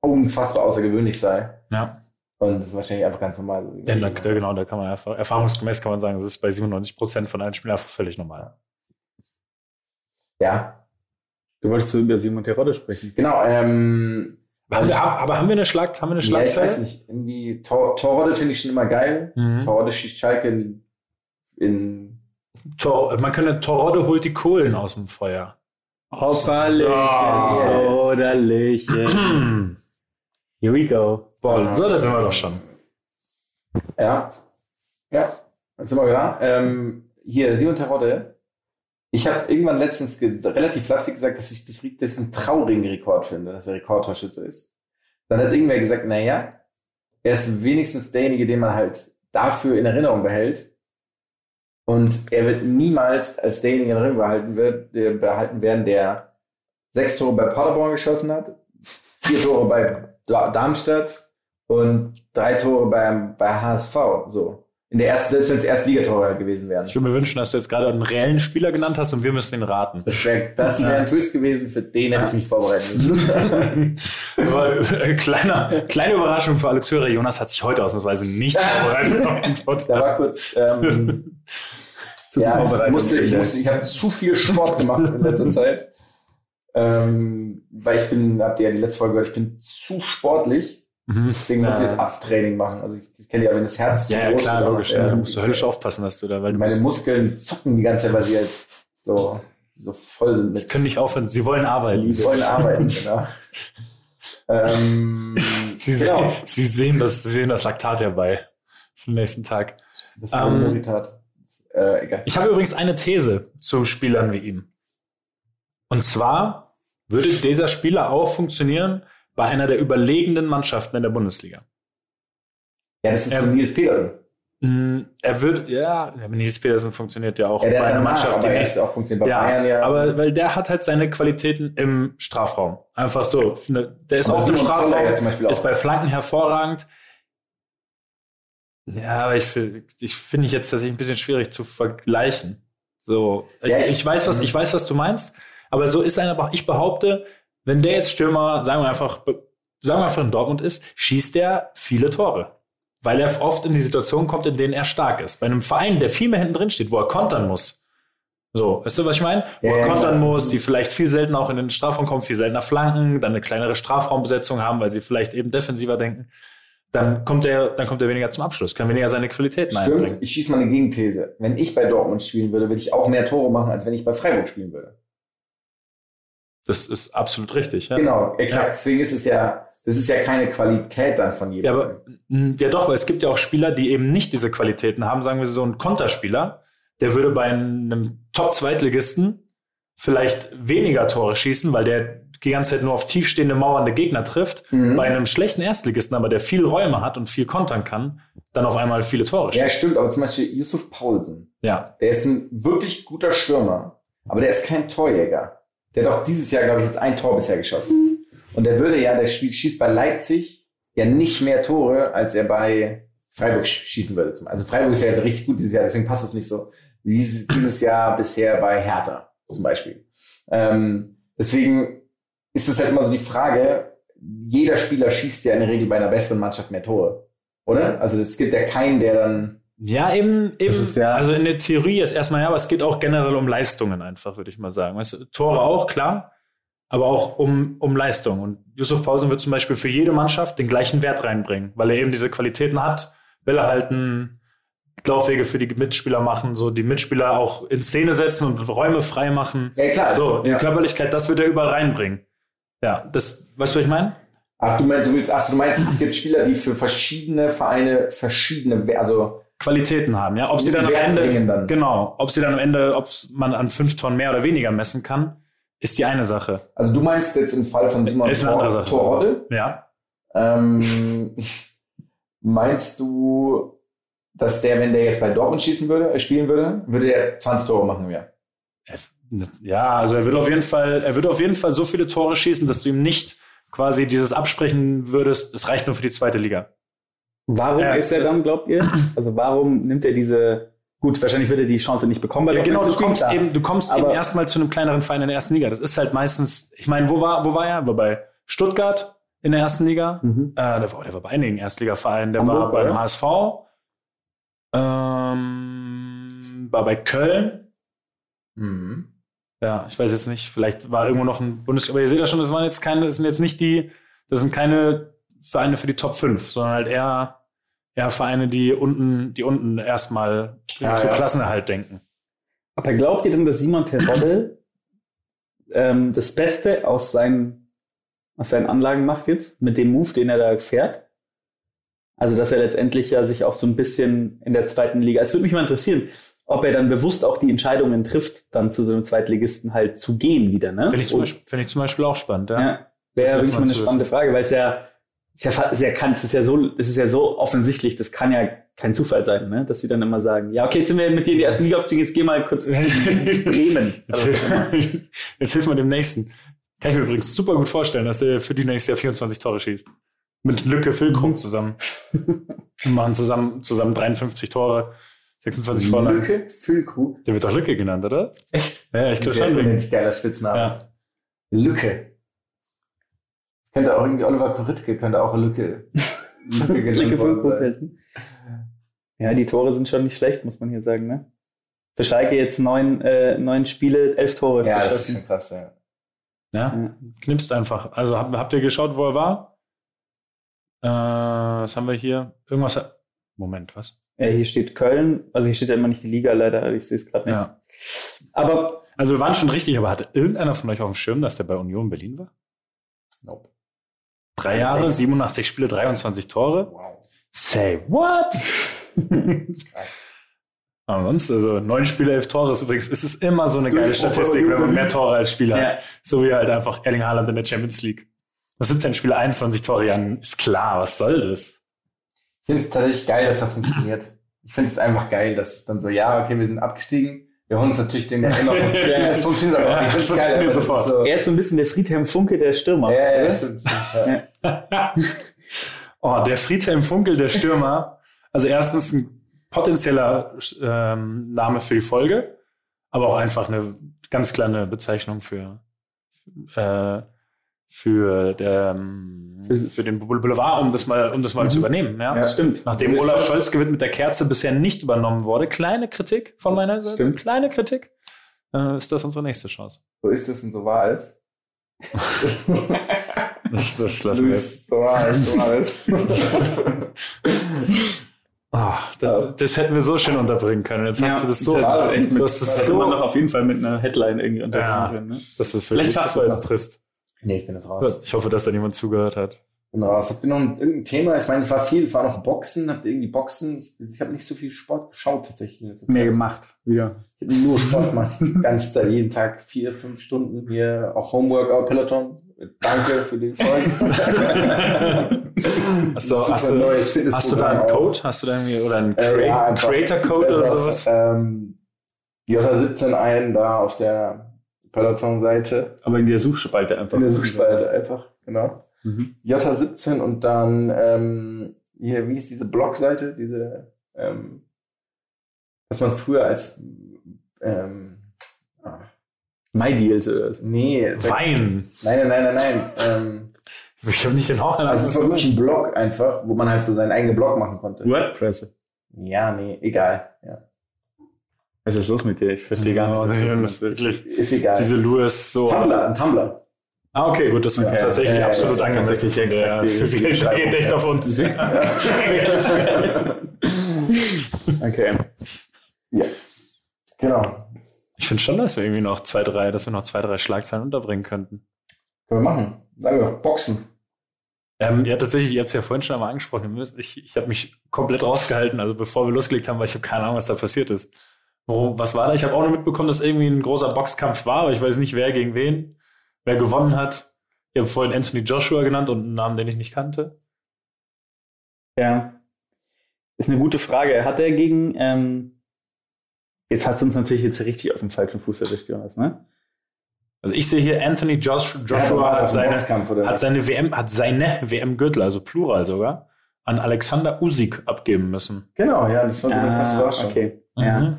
unfassbar außergewöhnlich sei. Ja. Und das ist wahrscheinlich einfach ganz normal. Denn da, genau, da kann man einfach, erfahrungsgemäß kann man sagen, das ist bei 97 Prozent von allen Spielern einfach völlig normal. Ja, Du wolltest so über Simon Terodde sprechen. genau. Ähm, Haben wir, aber haben wir eine Schlag, haben wir eine ja, ich Schlagzeile? weiß nicht. Irgendwie Tor, Torode finde ich schon immer geil. Mhm. Torode schießt Schalke in, in Tor, man könnte, Torode holt die Kohlen aus dem Feuer. Hopperliche, So. Soderliche. Here we go. Boah, so, da sind wir doch schon. Ja. Ja, jetzt sind wir da. Ähm, hier, Simon Terodde. Ich habe irgendwann letztens relativ flapsig gesagt, dass ich das, das einen traurigen Rekord finde, dass er Rekordtorschütze ist. Dann hat irgendwer gesagt, naja, er ist wenigstens derjenige, den man halt dafür in Erinnerung behält. Und er wird niemals als derjenige in Erinnerung behalten, wird, der behalten werden, der sechs Tore bei Paderborn geschossen hat, vier Tore bei Da- Darmstadt und drei Tore beim, bei HSV. So. In der ersten, selbst wenn es Erstligatore gewesen wären. Ich würde mir wünschen, dass du jetzt gerade einen reellen Spieler genannt hast und wir müssen ihn raten. Das wäre das wär ein Twist gewesen, für den hätte ich mich vorbereiten müssen. Aber äh, kleiner, kleine Überraschung für Alex Hörer. Jonas hat sich heute ausnahmsweise nicht vorbereitet. da war kurz, ähm, Zu ja, ich musste, ich musste, ich habe zu viel Sport gemacht in letzter Zeit. Ähm, weil ich bin, habt ihr ja die letzte Folge gehört, ich bin zu sportlich. Mhm. Deswegen muss ich jetzt Abtraining machen. Also ich, ich kenne ja, wenn das Herz zu Ja, ja, groß klar, ist, logisch. äh, Ja, da musst du höllisch aufpassen, dass du da, weil du Meine Muskeln zucken die ganze Zeit, weil sie halt so, so voll sind sie können nicht aufhören. Sie wollen arbeiten. Die wollen arbeiten, genau. ähm, Sie, genau. sehen, sie sehen das, sie sehen das Laktat herbei für den nächsten Tag. Das Ähm, Moritat. Äh, egal. Ich habe übrigens eine These zu Spielern wie ihm. Und zwar würde dieser Spieler auch funktionieren bei einer der überlegenen Mannschaften in der Bundesliga. Ja, das ist er- so Nils Petersen. Mm, Er wird, ja, Nils Petersen funktioniert ja auch Ja, bei einer Mannschaft, die aber nicht auch funktioniert bei ja, Bayern ja. aber weil der hat halt seine Qualitäten im Strafraum. Einfach so. Ne, Der ist Aber auf dem Simon Zoller Strafraum, ist bei Flanken hervorragend. Ja, aber ich, ich finde ich jetzt tatsächlich ein bisschen schwierig zu vergleichen. So, Ja, ich, ich- ich weiß, was, ich weiß, was du meinst, aber so ist einer, ich behaupte, wenn der jetzt Stürmer, sagen wir einfach, sagen wir einfach in Dortmund ist, schießt der viele Tore. Weil er oft in die Situation kommt, in denen er stark ist. Bei einem Verein, der viel mehr hinten drin steht, wo er kontern muss. So, weißt du, was ich meine? Wo Ja, er ja, kontern klar. muss, die vielleicht viel seltener auch in den Strafraum kommen, viel seltener flanken, dann eine kleinere Strafraumbesetzung haben, weil sie vielleicht eben defensiver denken. Dann kommt er, dann kommt er weniger zum Abschluss, kann weniger seine Qualitäten Stimmt, einbringen. ich schieße mal eine Gegenthese. Wenn ich bei Dortmund spielen würde, würde ich auch mehr Tore machen, als wenn ich bei Freiburg spielen würde. Das ist absolut richtig. Ja. Genau, exakt. Ja. Deswegen ist es ja, das ist ja keine Qualität dann von jedem. Ja, aber ja doch, weil es gibt ja auch Spieler, die eben nicht diese Qualitäten haben. Sagen wir so ein Konterspieler, der würde bei einem Top-Zweitligisten vielleicht weniger Tore schießen, weil der die ganze Zeit nur auf tiefstehende mauernde Gegner trifft. Mhm. Bei einem schlechten Erstligisten, aber der viel Räume hat und viel kontern kann, dann auf einmal viele Tore ja, schießt. stimmt, aber zum Beispiel Yusuf Paulsen. Ja. Der ist ein wirklich guter Stürmer, aber der ist kein Torjäger. Der hat auch dieses Jahr, glaube ich, jetzt ein Tor bisher geschossen. Und der würde ja, der schießt bei Leipzig ja nicht mehr Tore, als er bei Freiburg sch- schießen würde. Also Freiburg ist ja richtig gut dieses Jahr, deswegen passt es nicht so. Wie dieses, dieses Jahr bisher bei Hertha zum Beispiel. Ähm, deswegen ist es halt immer so die Frage, jeder Spieler schießt ja in der Regel bei einer besseren Mannschaft mehr Tore. Oder? Also es gibt ja keinen, der dann Ja, eben, eben. ja- also in der Theorie ist erstmal ja, aber es geht auch generell um Leistungen einfach, würde ich mal sagen. Weißt du, Tore auch, klar, aber auch um, um Leistung. Und Yusuf Pausen wird zum Beispiel für jede Mannschaft den gleichen Wert reinbringen, weil er eben diese Qualitäten hat, Bälle halten, Laufwege für die Mitspieler machen, so die Mitspieler auch in Szene setzen und Räume frei machen. Ja, klar. So, die Ja. Körperlichkeit, das wird er überall reinbringen. Ja, das, weißt du, was ich meine? Ach, du meinst, du willst, ach, du meinst, es gibt Spieler, die für verschiedene Vereine verschiedene, also Qualitäten haben, ja. Ob sie dann am Ende, dann. genau, ob sie dann am Ende, ob man an fünf Tonnen mehr oder weniger messen kann, ist die eine Sache. Also du meinst jetzt im Fall von Simon Ist eine andere Sache. Torode, Ja. ähm, meinst du, dass der, wenn der jetzt bei Dortmund schießen würde, äh, spielen würde, würde der 20 Tore machen im Jahr. Ja, also er wird auf jeden Fall, er wird auf jeden Fall so viele Tore schießen, dass du ihm nicht quasi dieses absprechen würdest, es reicht nur für die zweite Liga. Warum Ja, ist er dann, glaubt ihr? Also warum nimmt er diese, gut, wahrscheinlich wird er die Chance nicht bekommen, weil Ja, genau, du kommst eben, du kommst eben Aber- erstmal zu einem kleineren Verein in der ersten Liga. Das ist halt meistens, ich meine, wo war, wo war er? War bei Stuttgart in der ersten Liga. Mhm. Äh, der, war, der war bei einigen Erstligavereinen. Der Hamburg, war beim oder? HSV. Ähm, war bei Köln. Mhm. Ja, ich weiß jetzt nicht, vielleicht war irgendwo noch ein Bundes, aber ihr seht ja schon, das waren jetzt keine, das sind jetzt nicht die, das sind keine Vereine für die Top 5, sondern halt eher, eher Vereine, die unten, die unten erstmal Ja, für ja. Klassenerhalt denken. Aber glaubt ihr denn, dass Simon Terodde ähm, das Beste aus seinen, aus seinen Anlagen macht jetzt, mit dem Move, den er da fährt? Also, dass er letztendlich ja sich auch so ein bisschen in der zweiten Liga, es würde mich mal interessieren, ob er dann bewusst auch die Entscheidungen trifft, dann zu so einem Zweitligisten halt zu gehen wieder, ne? Finde ich, zum Beispiel- finde ich zum Beispiel auch spannend, ja. Ja, wäre wirklich mal eine spannende. Frage, weil es ja, ist ja sehr kann, es ist ja so, es ist ja so offensichtlich, das kann ja kein Zufall sein, ne? Dass sie dann immer sagen, ja, okay, jetzt sind wir mit dir in die erste Liga aufgestiegen, jetzt geh mal kurz nach Bremen. Jetzt, jetzt hilft man dem Nächsten. Kann ich mir übrigens super gut vorstellen, dass er für die nächstes Jahr 24 Tore schießt. Mit Lücke Füllkrug zusammen. Wir machen zusammen, zusammen 53 Tore, 26 Vorlagen. Lücke, Füllkrug. Der wird doch Lücke genannt, oder? Echt? Ja, ich glaube schon. übrigens geiler Spitzname. Ja. Lücke. Könnte auch irgendwie Oliver Koritke, könnte auch Lücke. Lücke Lücke Füllkrug heißen. Ja, die Tore sind schon nicht schlecht, muss man hier sagen, ne? Für Schalke jetzt neun, äh, neun Spiele, elf Tore. Ja, das ist schon krass, ja. Ja, Ja. knipst einfach. Also habt, habt ihr geschaut, wo er war? Äh, was haben wir hier? Irgendwas. Moment, was? Ja, hier steht Köln, also hier steht ja immer nicht die Liga leider, ich sehe es gerade nicht. Ja. Aber Also wir waren schon richtig, aber hatte irgendeiner von euch auf dem Schirm, dass der bei Union Berlin war? Nope. Drei Jahre, 87 Spiele, 23 Tore. Wow. Say what? Aber sonst, also neun Spiele, elf Tore ist übrigens, es ist immer so eine geile Statistik, wenn man mehr Tore als Spieler Ja. hat. So wie halt einfach Erling Haaland in der Champions League. Das 17 Spiele, 21 Tore, Jan, ist klar, was soll das? Ich finde es tatsächlich geil, dass er funktioniert. Ich finde es einfach geil, dass es dann so, ja, okay, wir sind abgestiegen. Wir holen uns natürlich den, der immer funktioniert. Ja. Das funktioniert aber auch. Find's das geil, funktioniert aber das sofort. ist So, er ist so ein bisschen der Friedhelm Funke der Stürmer. ja, ja, stimmt ja. Oh, der Friedhelm Funkel, der Stürmer. Also erstens ein potenzieller ähm, Name für die Folge, aber auch einfach eine ganz kleine Bezeichnung für äh, für, der, ähm, für den Boulevard, um das mal, um das mal zu übernehmen. Ja? Ja. Stimmt. Nachdem Ist Olaf Scholz gewinnt mit der Kerze bisher nicht übernommen wurde, kleine Kritik von meiner Seite, Stimmt. kleine Kritik, äh, ist das unsere nächste Chance. So ist es und so war es. Das, das lassen wir jetzt. So war es, so war es. Ah, das, das hätten wir so schön unterbringen können. Jetzt hast du das so. das echt mit, das hätte so man doch auf jeden Fall mit einer Headline irgendwie unterbringen Ja. können. Ne? Das ist Vielleicht wirklich schaffst das du jetzt trist. Nee, ich bin jetzt raus. Ich hoffe, dass da niemand zugehört hat. bin raus. Habt ihr noch ein, irgendein Thema? Ich meine, es war viel, es war noch Boxen. Habt ihr irgendwie Boxen? Ich habe nicht so viel Sport geschaut tatsächlich in letzter Zeit. Mehr gemacht. Wieder. Ich habe nur Sport gemacht. Die ganze Zeit, jeden Tag vier, fünf Stunden hier, auch Homeworkout, Peloton. Danke für die Folge. Hast du, Super hast du, hast du da einen auch. Code? Hast du da irgendwie, oder einen Äh, Crea- ja, einfach- Creator Code oder sowas? Ähm, J17 ein, da auf der Peloton-Seite. Aber in der Suchspalte einfach. In der Suchspalte einfach, genau. Mhm. J17 und dann, ähm, hier, wie ist diese Blogseite? Diese, ähm, was man früher als, ähm, ah, MyDeals oder so. nee, Wein. nein, nein, nein, nein, nein, ähm, Ich habe nicht den Horror. also es war wirklich ein Blog einfach, wo man halt so seinen eigenen Blog machen konnte. WordPress. Ja, nee, egal, ja. Was ist los mit dir? Ich verstehe gar nicht. Ja, das ist wirklich. Ist egal. Diese Louis so. Tumblr, ein Tumblr. Ah, okay, gut, das ist Okay. tatsächlich Ja, ja, absolut ist Der, exakt die- das geht, echt ja. auf uns. Okay. Ja. Genau. Ich finde schon, dass wir irgendwie noch zwei, drei, dass wir noch zwei, drei Schlagzeilen unterbringen könnten. Können wir machen. Sagen wir, Boxen. Ähm, ja, tatsächlich, ihr habt es ja vorhin schon einmal angesprochen. Ich, ich habe mich komplett rausgehalten, also bevor wir losgelegt haben, weil ich habe keine Ahnung, was da passiert ist. Worum, was war da? Ich habe auch nur mitbekommen, dass irgendwie ein großer Boxkampf war, aber ich weiß nicht, wer gegen wen, wer gewonnen hat. Ihr habt vorhin Anthony Joshua genannt und einen Namen, den ich nicht kannte. Ja. ist eine gute Frage. Hat er gegen, ähm, jetzt hast du uns natürlich jetzt richtig auf dem falschen Fuß erwischt, Jonas, ne? Also ich sehe hier Anthony Josh, Ja, Joshua aber hat seine, hat seine WM, hat seine WM-Gürtel, also Plural sogar, an Alexander Usyk abgeben müssen. Genau, ja, das war so eine Ah, Überraschung. okay. Ja.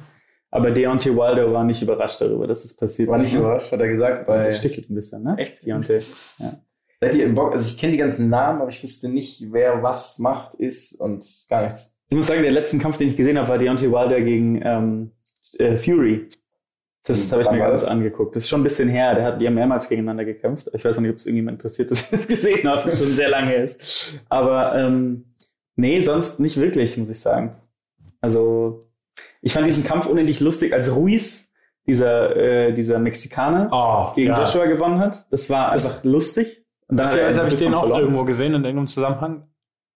Aber Deontay Wilder war nicht überrascht darüber, dass es passiert War ist, nicht ne? überrascht, hat er gesagt, bei. Der stichelt ein bisschen, ne? Echt? Deontay. Seid ihr im Bock? Also ich kenne die ganzen Namen, aber ich wüsste nicht, wer was macht, ist und gar nichts. Ich muss sagen, der letzten Kampf, den ich gesehen habe, war Deontay Wilder gegen ähm, äh, Fury. Das Hm, habe ich mir war ganz angeguckt. Das ist schon ein bisschen her. Der hat, die haben mehrmals gegeneinander gekämpft. Ich weiß nicht, ob es irgendjemand interessiert, dass ich das gesehen habe. Das ist schon sehr lange ist. Aber ähm, nee, sonst nicht wirklich, muss ich sagen. Also ich fand diesen Kampf unendlich lustig, als Ruiz, dieser, äh, dieser Mexikaner, Oh, gegen ja. Joshua gewonnen hat. Das war Das- einfach lustig. Und dann habe ich den auch verloren. irgendwo gesehen in irgendeinem Zusammenhang.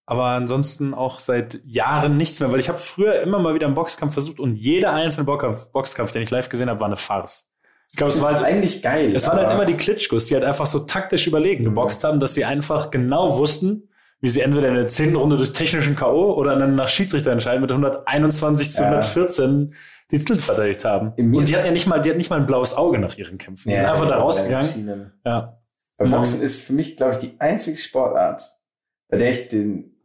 Aber ansonsten auch seit Jahren nichts mehr, weil ich habe früher immer mal wieder einen Boxkampf versucht und jeder einzelne Boxkampf, Boxkampf den ich live gesehen habe, war eine Farce. Ich glaube, es war halt, eigentlich geil. es waren halt immer die Klitschkos, die halt einfach so taktisch überlegen geboxt haben, dass sie einfach genau wussten, wie sie entweder in der zehnten Runde durch technischen K.O. oder dann nach Schiedsrichterentscheid mit 121 zu Ja. 114 die Titel verteidigt haben. Und die hatten ja nicht mal, die hatten nicht mal ein blaues Auge nach ihren Kämpfen. Die sind einfach da ja, rausgegangen. verschiedene. Ja. Mhm. Boxen ist für mich, glaube ich, die einzige Sportart, bei der ich den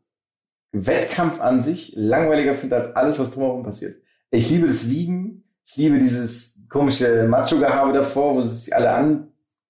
Wettkampf an sich langweiliger finde als alles, was drumherum passiert. Ich liebe das Wiegen, ich liebe dieses komische Macho-Gehabe davor, wo sich alle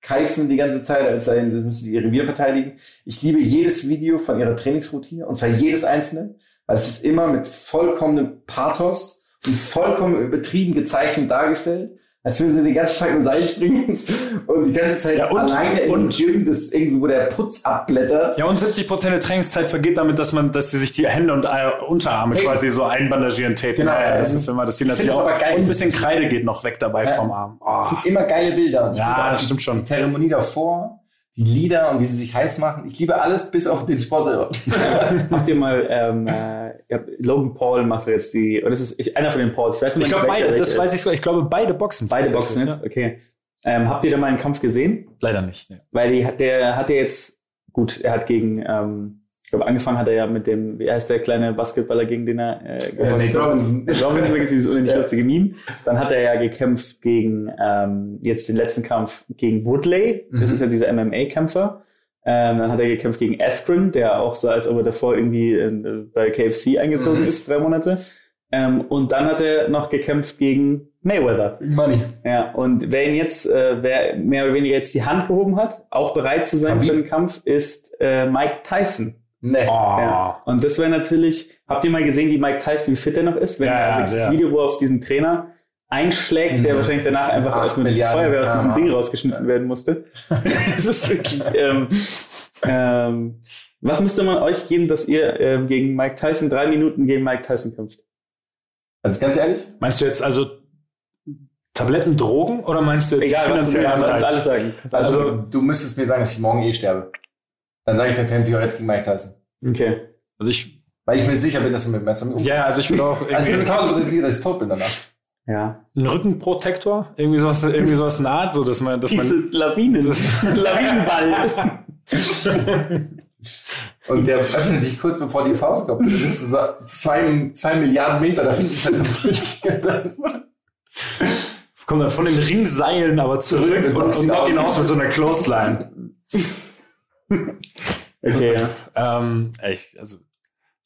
ankeifen die ganze Zeit, als sei, müssen die ihr Revier verteidigen. Ich liebe jedes Video von ihrer Trainingsroutine, und zwar jedes einzelne, weil es ist immer mit vollkommenem Pathos und vollkommen übertrieben gezeichnet dargestellt, als würden sie den ganzen Tag im Seil springen und die ganze Zeit Ja, und- alleine in und- Gym, das irgendwie, wo der Putz abblättert. Ja, und 70 Prozent der Trainingszeit vergeht damit, dass man, dass sie sich die Hände und äh, Unterarme Tapen. quasi so einbandagieren, tapen. Genau, ja, das ist immer, dass die Ich natürlich auch, geil. und ein bisschen Kreide geht noch weg dabei Ja. vom Arm. Das Oh. sind immer geile Bilder. Ich Ja, das die- stimmt schon. Die Zeremonie davor, die Lieder und wie sie sich heiß machen. Ich liebe alles bis auf den Sport selber. Habt ihr mal, ähm, äh, Logan Paul macht jetzt die, oder das ist ich, einer von den Pauls, ich weiß nicht Ich glaube welcher beide, das ist. weiß ich sogar. Ich glaube beide Boxen. Beide Boxen jetzt, okay. Ähm, habt ihr da mal einen Kampf gesehen? Ja. Leider nicht. Ne. Weil die hat der hat ja jetzt, gut, er hat gegen, ähm, glaube, angefangen hat er ja mit dem, wie heißt der kleine Basketballer, gegen den er äh, geboxt Nate hat? Robinson. Robinson, wirklich dieses unendlich lustige Meme. Dann hat er ja gekämpft gegen, ähm, jetzt den letzten Kampf gegen Woodley. Das Mhm. ist ja dieser MMA-Kämpfer. Ähm, dann hat er gekämpft gegen Askren, der auch so, als ob er davor irgendwie äh, bei KFC eingezogen Mhm. ist, drei Monate. Ähm, und dann hat er noch gekämpft gegen Mayweather. Money. Ja, und wer ihn jetzt, äh, wer mehr oder weniger jetzt die Hand gehoben hat, auch bereit zu sein Khabib. für den Kampf, ist äh, Mike Tyson. Nee. Oh. Ja. Und das wäre natürlich, habt ihr mal gesehen, wie Mike Tyson, wie fit er noch ist? Wenn Ja, er also das ja. Video, wo er auf diesen Trainer einschlägt, der Mhm. wahrscheinlich danach einfach die Milliarden Feuerwehr aus diesem. Ding rausgeschnitten werden musste. das ist wirklich, ähm, ähm, was müsste man euch geben, dass ihr ähm, gegen Mike Tyson drei Minuten gegen Mike Tyson kämpft? Also ganz ehrlich, Meinst du jetzt also Tabletten, Drogen oder meinst du jetzt Egal, finanziell Anreiz? alles sagen. also, Also- du müsstest mir sagen, dass ich morgen eh sterbe. Dann sage ich, dann kämpfe ich auch jetzt gegen Mike Tyson. Okay. Also ich, Weil ich mir sicher bin, dass du mit dem Messer mit ja, also ich würde auch Also ich bin tausendprozentig sicher, dass ich tot bin danach. Ja. einen Rückenprotektor, irgendwie sowas, irgendwie sowas in der Art, so dass man, dass Diese man, Lawinen, Lawinenball. Und der öffnet sich kurz bevor die Faust kommt. Das ist so zwei, zwei Milliarden Meter dahinter. kommt dann von den Ringseilen aber zurück Und und, knockt ihn aus. aus mit so einer Clothesline. Okay, ähm, echt, also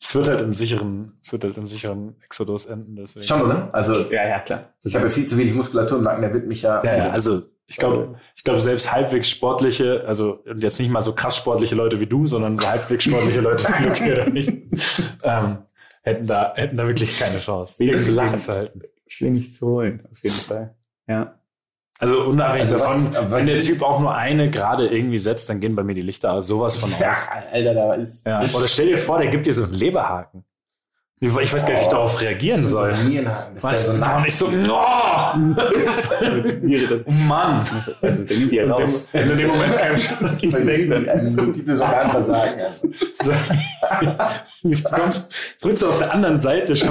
es wird halt im sicheren, es wird halt im sicheren Exodus enden, deswegen. Schon, oder? Also, Ja, ja, klar. ich habe ja viel zu wenig Muskulatur im Nacken, der wird mich ja. Ja, ja, also ich glaube, ich glaube selbst halbwegs sportliche, also und jetzt nicht mal so krass sportliche Leute wie du, sondern so halbwegs sportliche Leute wie Luki oder mich, ähm, hätten da hätten da wirklich keine Chance, Wie irgendwie lang zu halten. Schwierig zu holen, auf jeden Fall. Ja. Also unabhängig Also davon, was- wenn der Typ auch nur eine gerade irgendwie setzt, dann gehen bei mir die Lichter sowas von Ja, aus. Alter, da ist. Ja. Oder stell dir vor, der gibt dir so einen Leberhaken. Ich weiß gar nicht, wie ich Oh. darauf reagieren soll. Das Was? ist der so nah. ich so, oh, oh Mann. Also, der nimmt die ja Und raus. in dem Moment kann ich schon Ein multiples Organversagen. Du kommst, drückst du auf der anderen Seite schon.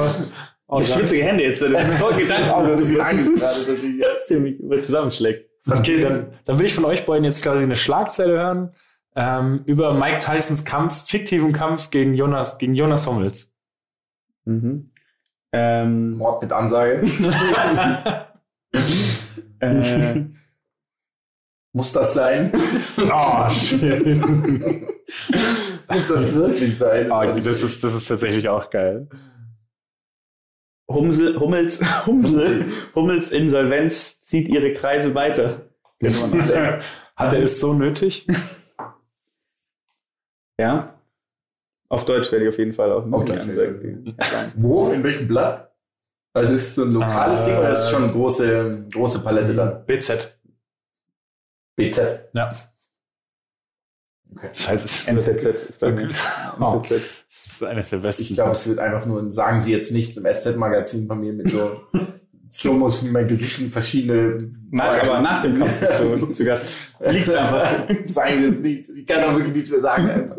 Oh, schwitzige Hände jetzt, wenn du so Gedanken Oh, das ist Angst gerade, dass ich jetzt. über zusammenschlägt. Okay, dann, dann will ich von euch beiden jetzt quasi eine Schlagzeile hören ähm, über Mike Tysons Kampf, fiktiven Kampf gegen Jonas, gegen Jonas Hummels. Mhm. Ähm, Mord mit Ansage. äh, Muss das sein? Oh, shit. Muss das wirklich sein? Ah, das, ist, das ist tatsächlich auch geil. Humsel, Hummels, Humsel, Hummels Insolvenz zieht ihre Kreise weiter. Noch sagen. Hat er es so nötig? Ja. Auf Deutsch werde ich auf jeden Fall auch Auf die Deutsch. Wo? In welchem Blatt? Also ist es so ein lokales Ah, Ding oder ist es schon eine große, große Palette dann? BZ. BZ. Ja. Okay. Scheiße. es NZZ ist bei mir. Oh. NZZ. Das ist einer der besten. Ich glaube, es wird einfach nur ein Sagen Sie jetzt nichts im SZ-Magazin von mir mit so Slomos wie mein Gesicht in verschiedene. Nach, aber nach dem Kampf bist du zu Gast. Liegst einfach. Sagen Sie jetzt nichts. Ich kann doch wirklich nichts mehr sagen. Einfach.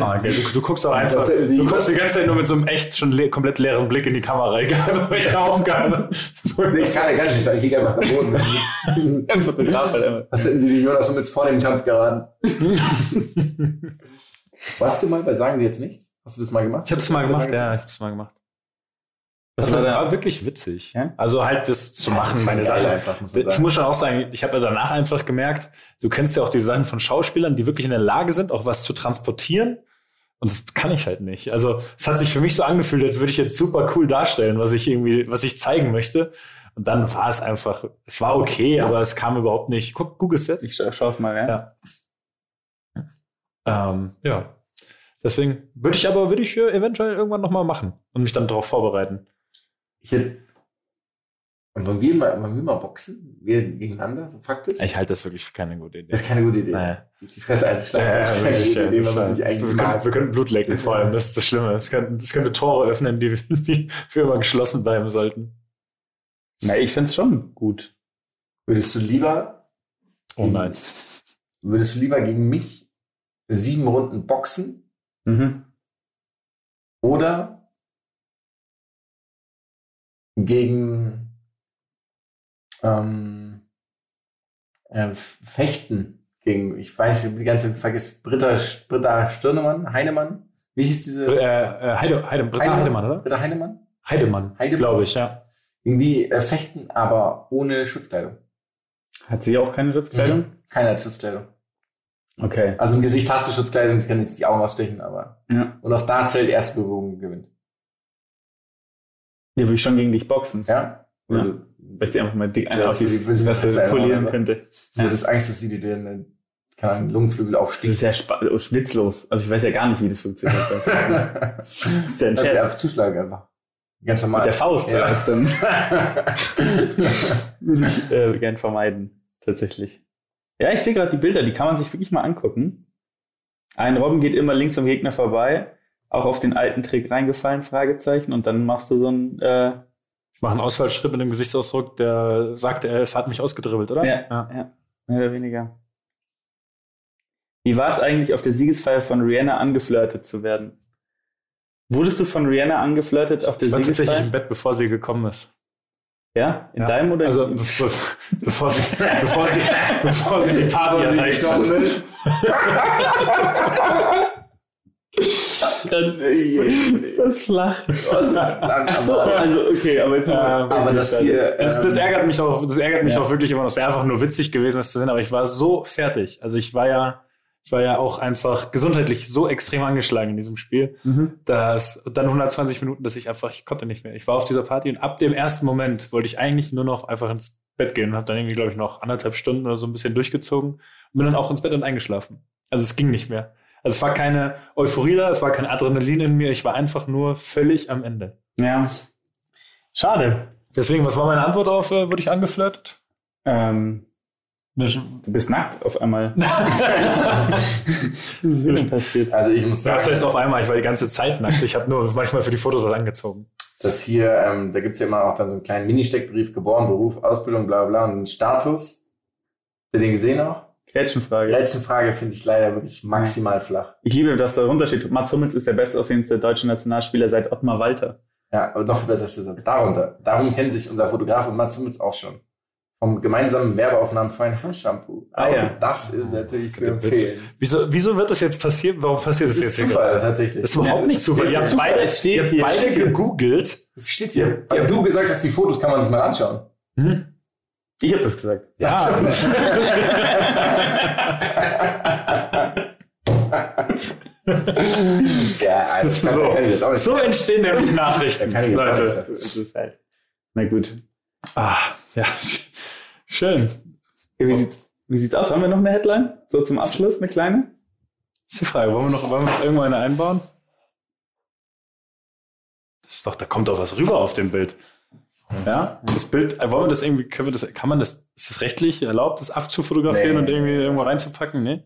Ah, geil. du, du guckst auch einfach. Du guckst die ganze Zeit nur mit so einem echt schon le komplett leeren Blick in die Kamera. Egal, welche Aufgabe. Nee, ich kann ja gar nicht. Ich liege einfach am Boden. Ein Fotograf halt immer. Was hätten Sie die Jonas jetzt vor dem Kampf geraten? Warst du mal bei Sagen Sie jetzt nichts? Hast du das mal gemacht? Ich habe das mal gemacht, ja, ich habe das mal gemacht. Das war war, war wirklich witzig. Ja? Also halt das zu machen, meine Sache. einfach, muss Ich sagen. muss schon auch sagen, ich habe ja danach einfach gemerkt, du kennst ja auch die Sachen von Schauspielern, die wirklich in der Lage sind, auch was zu transportieren. Und das kann ich halt nicht. Also es hat sich für mich so angefühlt, als würde ich jetzt super cool darstellen, was ich irgendwie, was ich zeigen möchte. Und dann war es einfach, es war okay, aber es kam überhaupt nicht. Guck, googles jetzt. Ich scha schau mal, ja. Ja. Ähm, ja. Deswegen würde ich aber, würde ich äh, eventuell irgendwann nochmal machen und mich dann darauf vorbereiten. Ich hätte. Und wollen wir mal, wollen wir mal boxen? Wir gegeneinander, faktisch? Ich halte das wirklich für keine gute Idee. Das ist keine gute Idee. Naja. Die- Fresse einzuschlagen. Ja, das ja, wir, können, wir können Blut lecken, vor allem. Das ist das Schlimme. Das könnte, das könnte Tore öffnen, die, die für immer geschlossen bleiben sollten. Na, ich find's schon gut. Würdest du lieber, Oh nein. würdest du lieber gegen mich sieben Runden boxen Mhm. oder gegen ähm, äh, Fechten gegen, ich weiß, ich die ganze vergiss Britta, Britta Stirnemann, Heinemann, wie hieß diese? Äh, äh, Heide, Heide, Britta Heidemann, oder? Britta Heinemann? Heidemann, Heidemann. glaube ich, ja. Irgendwie äh, Fechten, aber ohne Schutzkleidung. Hat sie auch keine Schutzkleidung? Mhm. Keine Schutzkleidung. Okay. Also im Gesicht hast du Schutzkleidung, das kann jetzt die Augen ausstechen, aber. Ja. Und auch da zählt Berührung gewinnt. Die würde ich schon gegen dich boxen. Ja? Ja. Ich dir einfach mal dick Ja, einen auf die die- die- die- Fresse die- polieren die- könnte. du hättest Angst, dass sie dir den, keine Ahnung, Lungenflügel Das aufsticht. ist ja spa- oh. Also ich weiß ja gar nicht, wie das funktioniert. Das ist ja ein Scherz. einfach zuschlagen einfach. Ganz normal. Mit der Faust, Ja. ja. das dann würde ich äh, gern vermeiden, tatsächlich. Ja, ich sehe gerade die Bilder, die kann man sich wirklich mal angucken. Ein Robben geht immer links am Gegner vorbei, auch auf den alten Trick reingefallen, Fragezeichen, und dann machst du so ein, äh, Ich mache einen Ausfallschritt mit dem Gesichtsausdruck, der sagt, er, es hat mich ausgedribbelt, oder? Ja, ja. mehr oder weniger. Wie war es eigentlich, auf der Siegesfeier von Rihanna angeflirtet zu werden? Wurdest du von Rihanna angeflirtet auf der Ich war tatsächlich im Bett, bevor sie gekommen ist. Ja? In Ja. deinem oder Also in bevor, bevor, sie, bevor, sie, bevor sie die Party erreicht hat. das flach. Ach so, aber, also okay, aber jetzt Ähm, aber das hier. Das, das ähm, ärgert mich auch, das ärgert mich Ja. auch wirklich immer. Das wäre einfach nur witzig gewesen, das zu sehen, aber ich war so fertig. Also ich war ja, ich war ja auch einfach gesundheitlich so extrem angeschlagen in diesem Spiel, Mhm. dass dann 120 Minuten, dass ich einfach, ich konnte nicht mehr. Ich war auf dieser Party und ab dem ersten Moment wollte ich eigentlich nur noch einfach ins Bett gehen und habe dann irgendwie, glaube ich, noch anderthalb Stunden oder so ein bisschen durchgezogen und bin dann auch ins Bett und eingeschlafen. Also es ging nicht mehr. Also es war keine Euphorie da, es war kein Adrenalin in mir, ich war einfach nur völlig am Ende. Ja. Schade. Deswegen, was war meine Antwort auf, äh, wurde ich angeflirtet? Ähm, du bist nackt auf einmal. Ist passiert? Also ich muss Ja, das sagen, heißt auf einmal, ich war die ganze Zeit nackt. Ich habe nur manchmal für die Fotos was angezogen. dass hier, ähm, da gibt's ja immer auch dann so einen kleinen Mini-Steckbrief, geboren, Beruf, Ausbildung, bla bla und einen Status. Habt ihr den gesehen auch? Gretchenfrage. letzte Frage finde ich leider wirklich maximal flach. Ich liebe, dass da drunter steht, Mats Hummels ist der bestaussehendste deutsche Nationalspieler seit Ottmar Walter. Ja, aber noch viel besser ist der Satz darunter. Darum kennen sich unser Fotograf und Mats Hummels auch schon. vom gemeinsamen Werbeaufnahmen für ein Haarshampoo. Ah, Auch ja. Das ist natürlich zu empfehlen. Wieso, wieso wird das jetzt passieren? Warum passiert das, Das jetzt ist hier Zufall, gerade? tatsächlich. Das ist überhaupt nicht Zufall. Ihr habt Zufall. beide, Es steht ihr habt hier, beide steht hier. gegoogelt. Das steht hier. Ja, du gesagt hast, die Fotos kann man sich mal anschauen. Hm? Ich habe das gesagt. Ja. Ja, also das So. kann ich jetzt auch nicht. so entstehen nämlich Nachrichten, kann ich Leute. Das ist halt. Na gut. Ah, ja, schön. Wie sieht's, wie sieht's aus? Haben wir noch eine Headline? So zum Abschluss, eine kleine? Das ist die Frage. Wollen wir noch, wollen wir noch irgendwo eine einbauen? Das ist doch, da kommt doch was rüber auf dem Bild. Ja, das Bild, äh, wollen wir das irgendwie, können wir das, kann man das, ist das rechtlich erlaubt, das abzufotografieren Nee. und irgendwie irgendwo reinzupacken? Nee.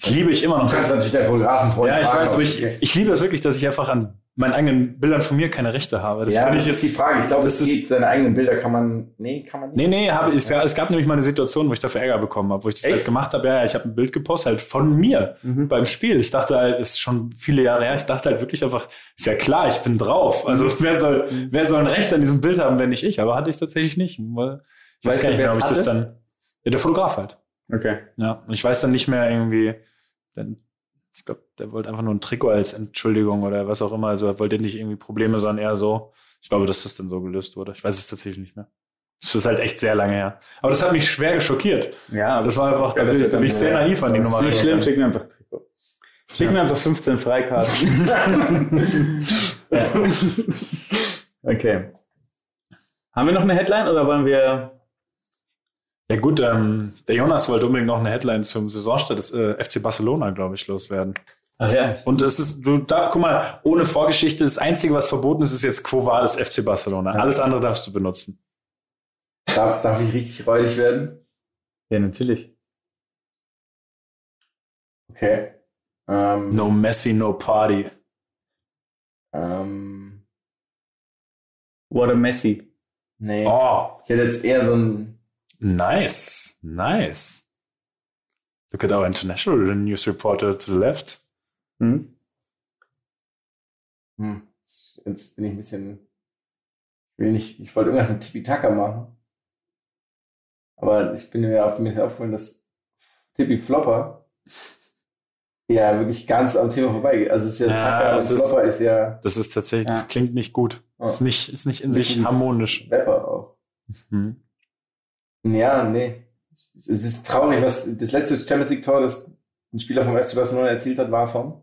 Das liebe ich immer Du noch. kannst natürlich deinen Fotografen Ja, ich weiß, aber ich, ich, ich liebe das wirklich, dass ich einfach an meinen eigenen Bildern von mir keine Rechte habe. Das ja, das ich ist jetzt. die Frage. Ich glaube, das es ist- geht, seine eigenen Bilder kann man, nee, kann man nicht. Nee, nee, habe ich, es gab nämlich mal eine Situation, wo ich dafür Ärger bekommen habe, wo ich das Echt? halt gemacht habe. Ja, ja, ich habe ein Bild gepostet, halt von mir Mhm. beim Spiel. Ich dachte halt, ist schon viele Jahre her, ich dachte halt wirklich einfach, ist ja klar, ich bin drauf. Also Mhm. wer soll, wer soll ein Recht an diesem Bild haben, wenn nicht ich? Aber hatte ich tatsächlich nicht. Weil ich weiß Weißt gar nicht mehr, ob ich es das dann. Ja, der Fotograf halt. Okay. Ja. Und ich weiß dann nicht mehr irgendwie, denn ich glaube, der wollte einfach nur ein Trikot als Entschuldigung oder was auch immer. Also er wollte nicht irgendwie Probleme, sondern eher so. Ich glaube, dass das dann so gelöst wurde. Ich weiß es tatsächlich nicht mehr. Das ist halt echt sehr lange her. Aber das hat mich schwer geschockiert. Ja, aber Das war einfach, da Ja, bin ich, da bin ich sehr naiv an die das Nummer. ist nicht schlimm, schick mir einfach Trikot. Schick mir einfach 15 Freikarten. ja. Okay. Haben wir noch eine Headline oder wollen wir. Ja gut, ähm, der Jonas wollte unbedingt noch eine Headline zum Saisonstart des äh, FC Barcelona, glaube ich, loswerden. Ach ja. Und es ist, du da, guck mal, ohne Vorgeschichte, das Einzige, was verboten ist, ist jetzt Quo Vadis FC Barcelona. Ja. Alles andere darfst du benutzen. Darf, darf ich richtig räudig werden? Ja, natürlich. Okay. Ähm, No Messi, no Party. ähm, What a Messi. nee. Oh, Ich hätte jetzt eher so ein, nice, nice. Look at our international news reporter to the left. Hm? hm, jetzt bin ich ein bisschen, ich will nicht, ich wollte irgendwas mit Tipi-Taka machen. Aber ich bin mir auf mir aufgefallen, dass Tippi Flopper ja wirklich ganz am Thema vorbeigeht. Also es ist ja, Ja, Taka und ist- Flopper ist ja Das ist tatsächlich, Ja. das klingt nicht gut. Ja. Ist nicht, ist nicht in sich harmonisch. Rapper auch. Hm. Ja, nee. Es ist traurig, was das letzte Champions League Tor, das ein Spieler vom FC Barcelona erzielt hat, war von.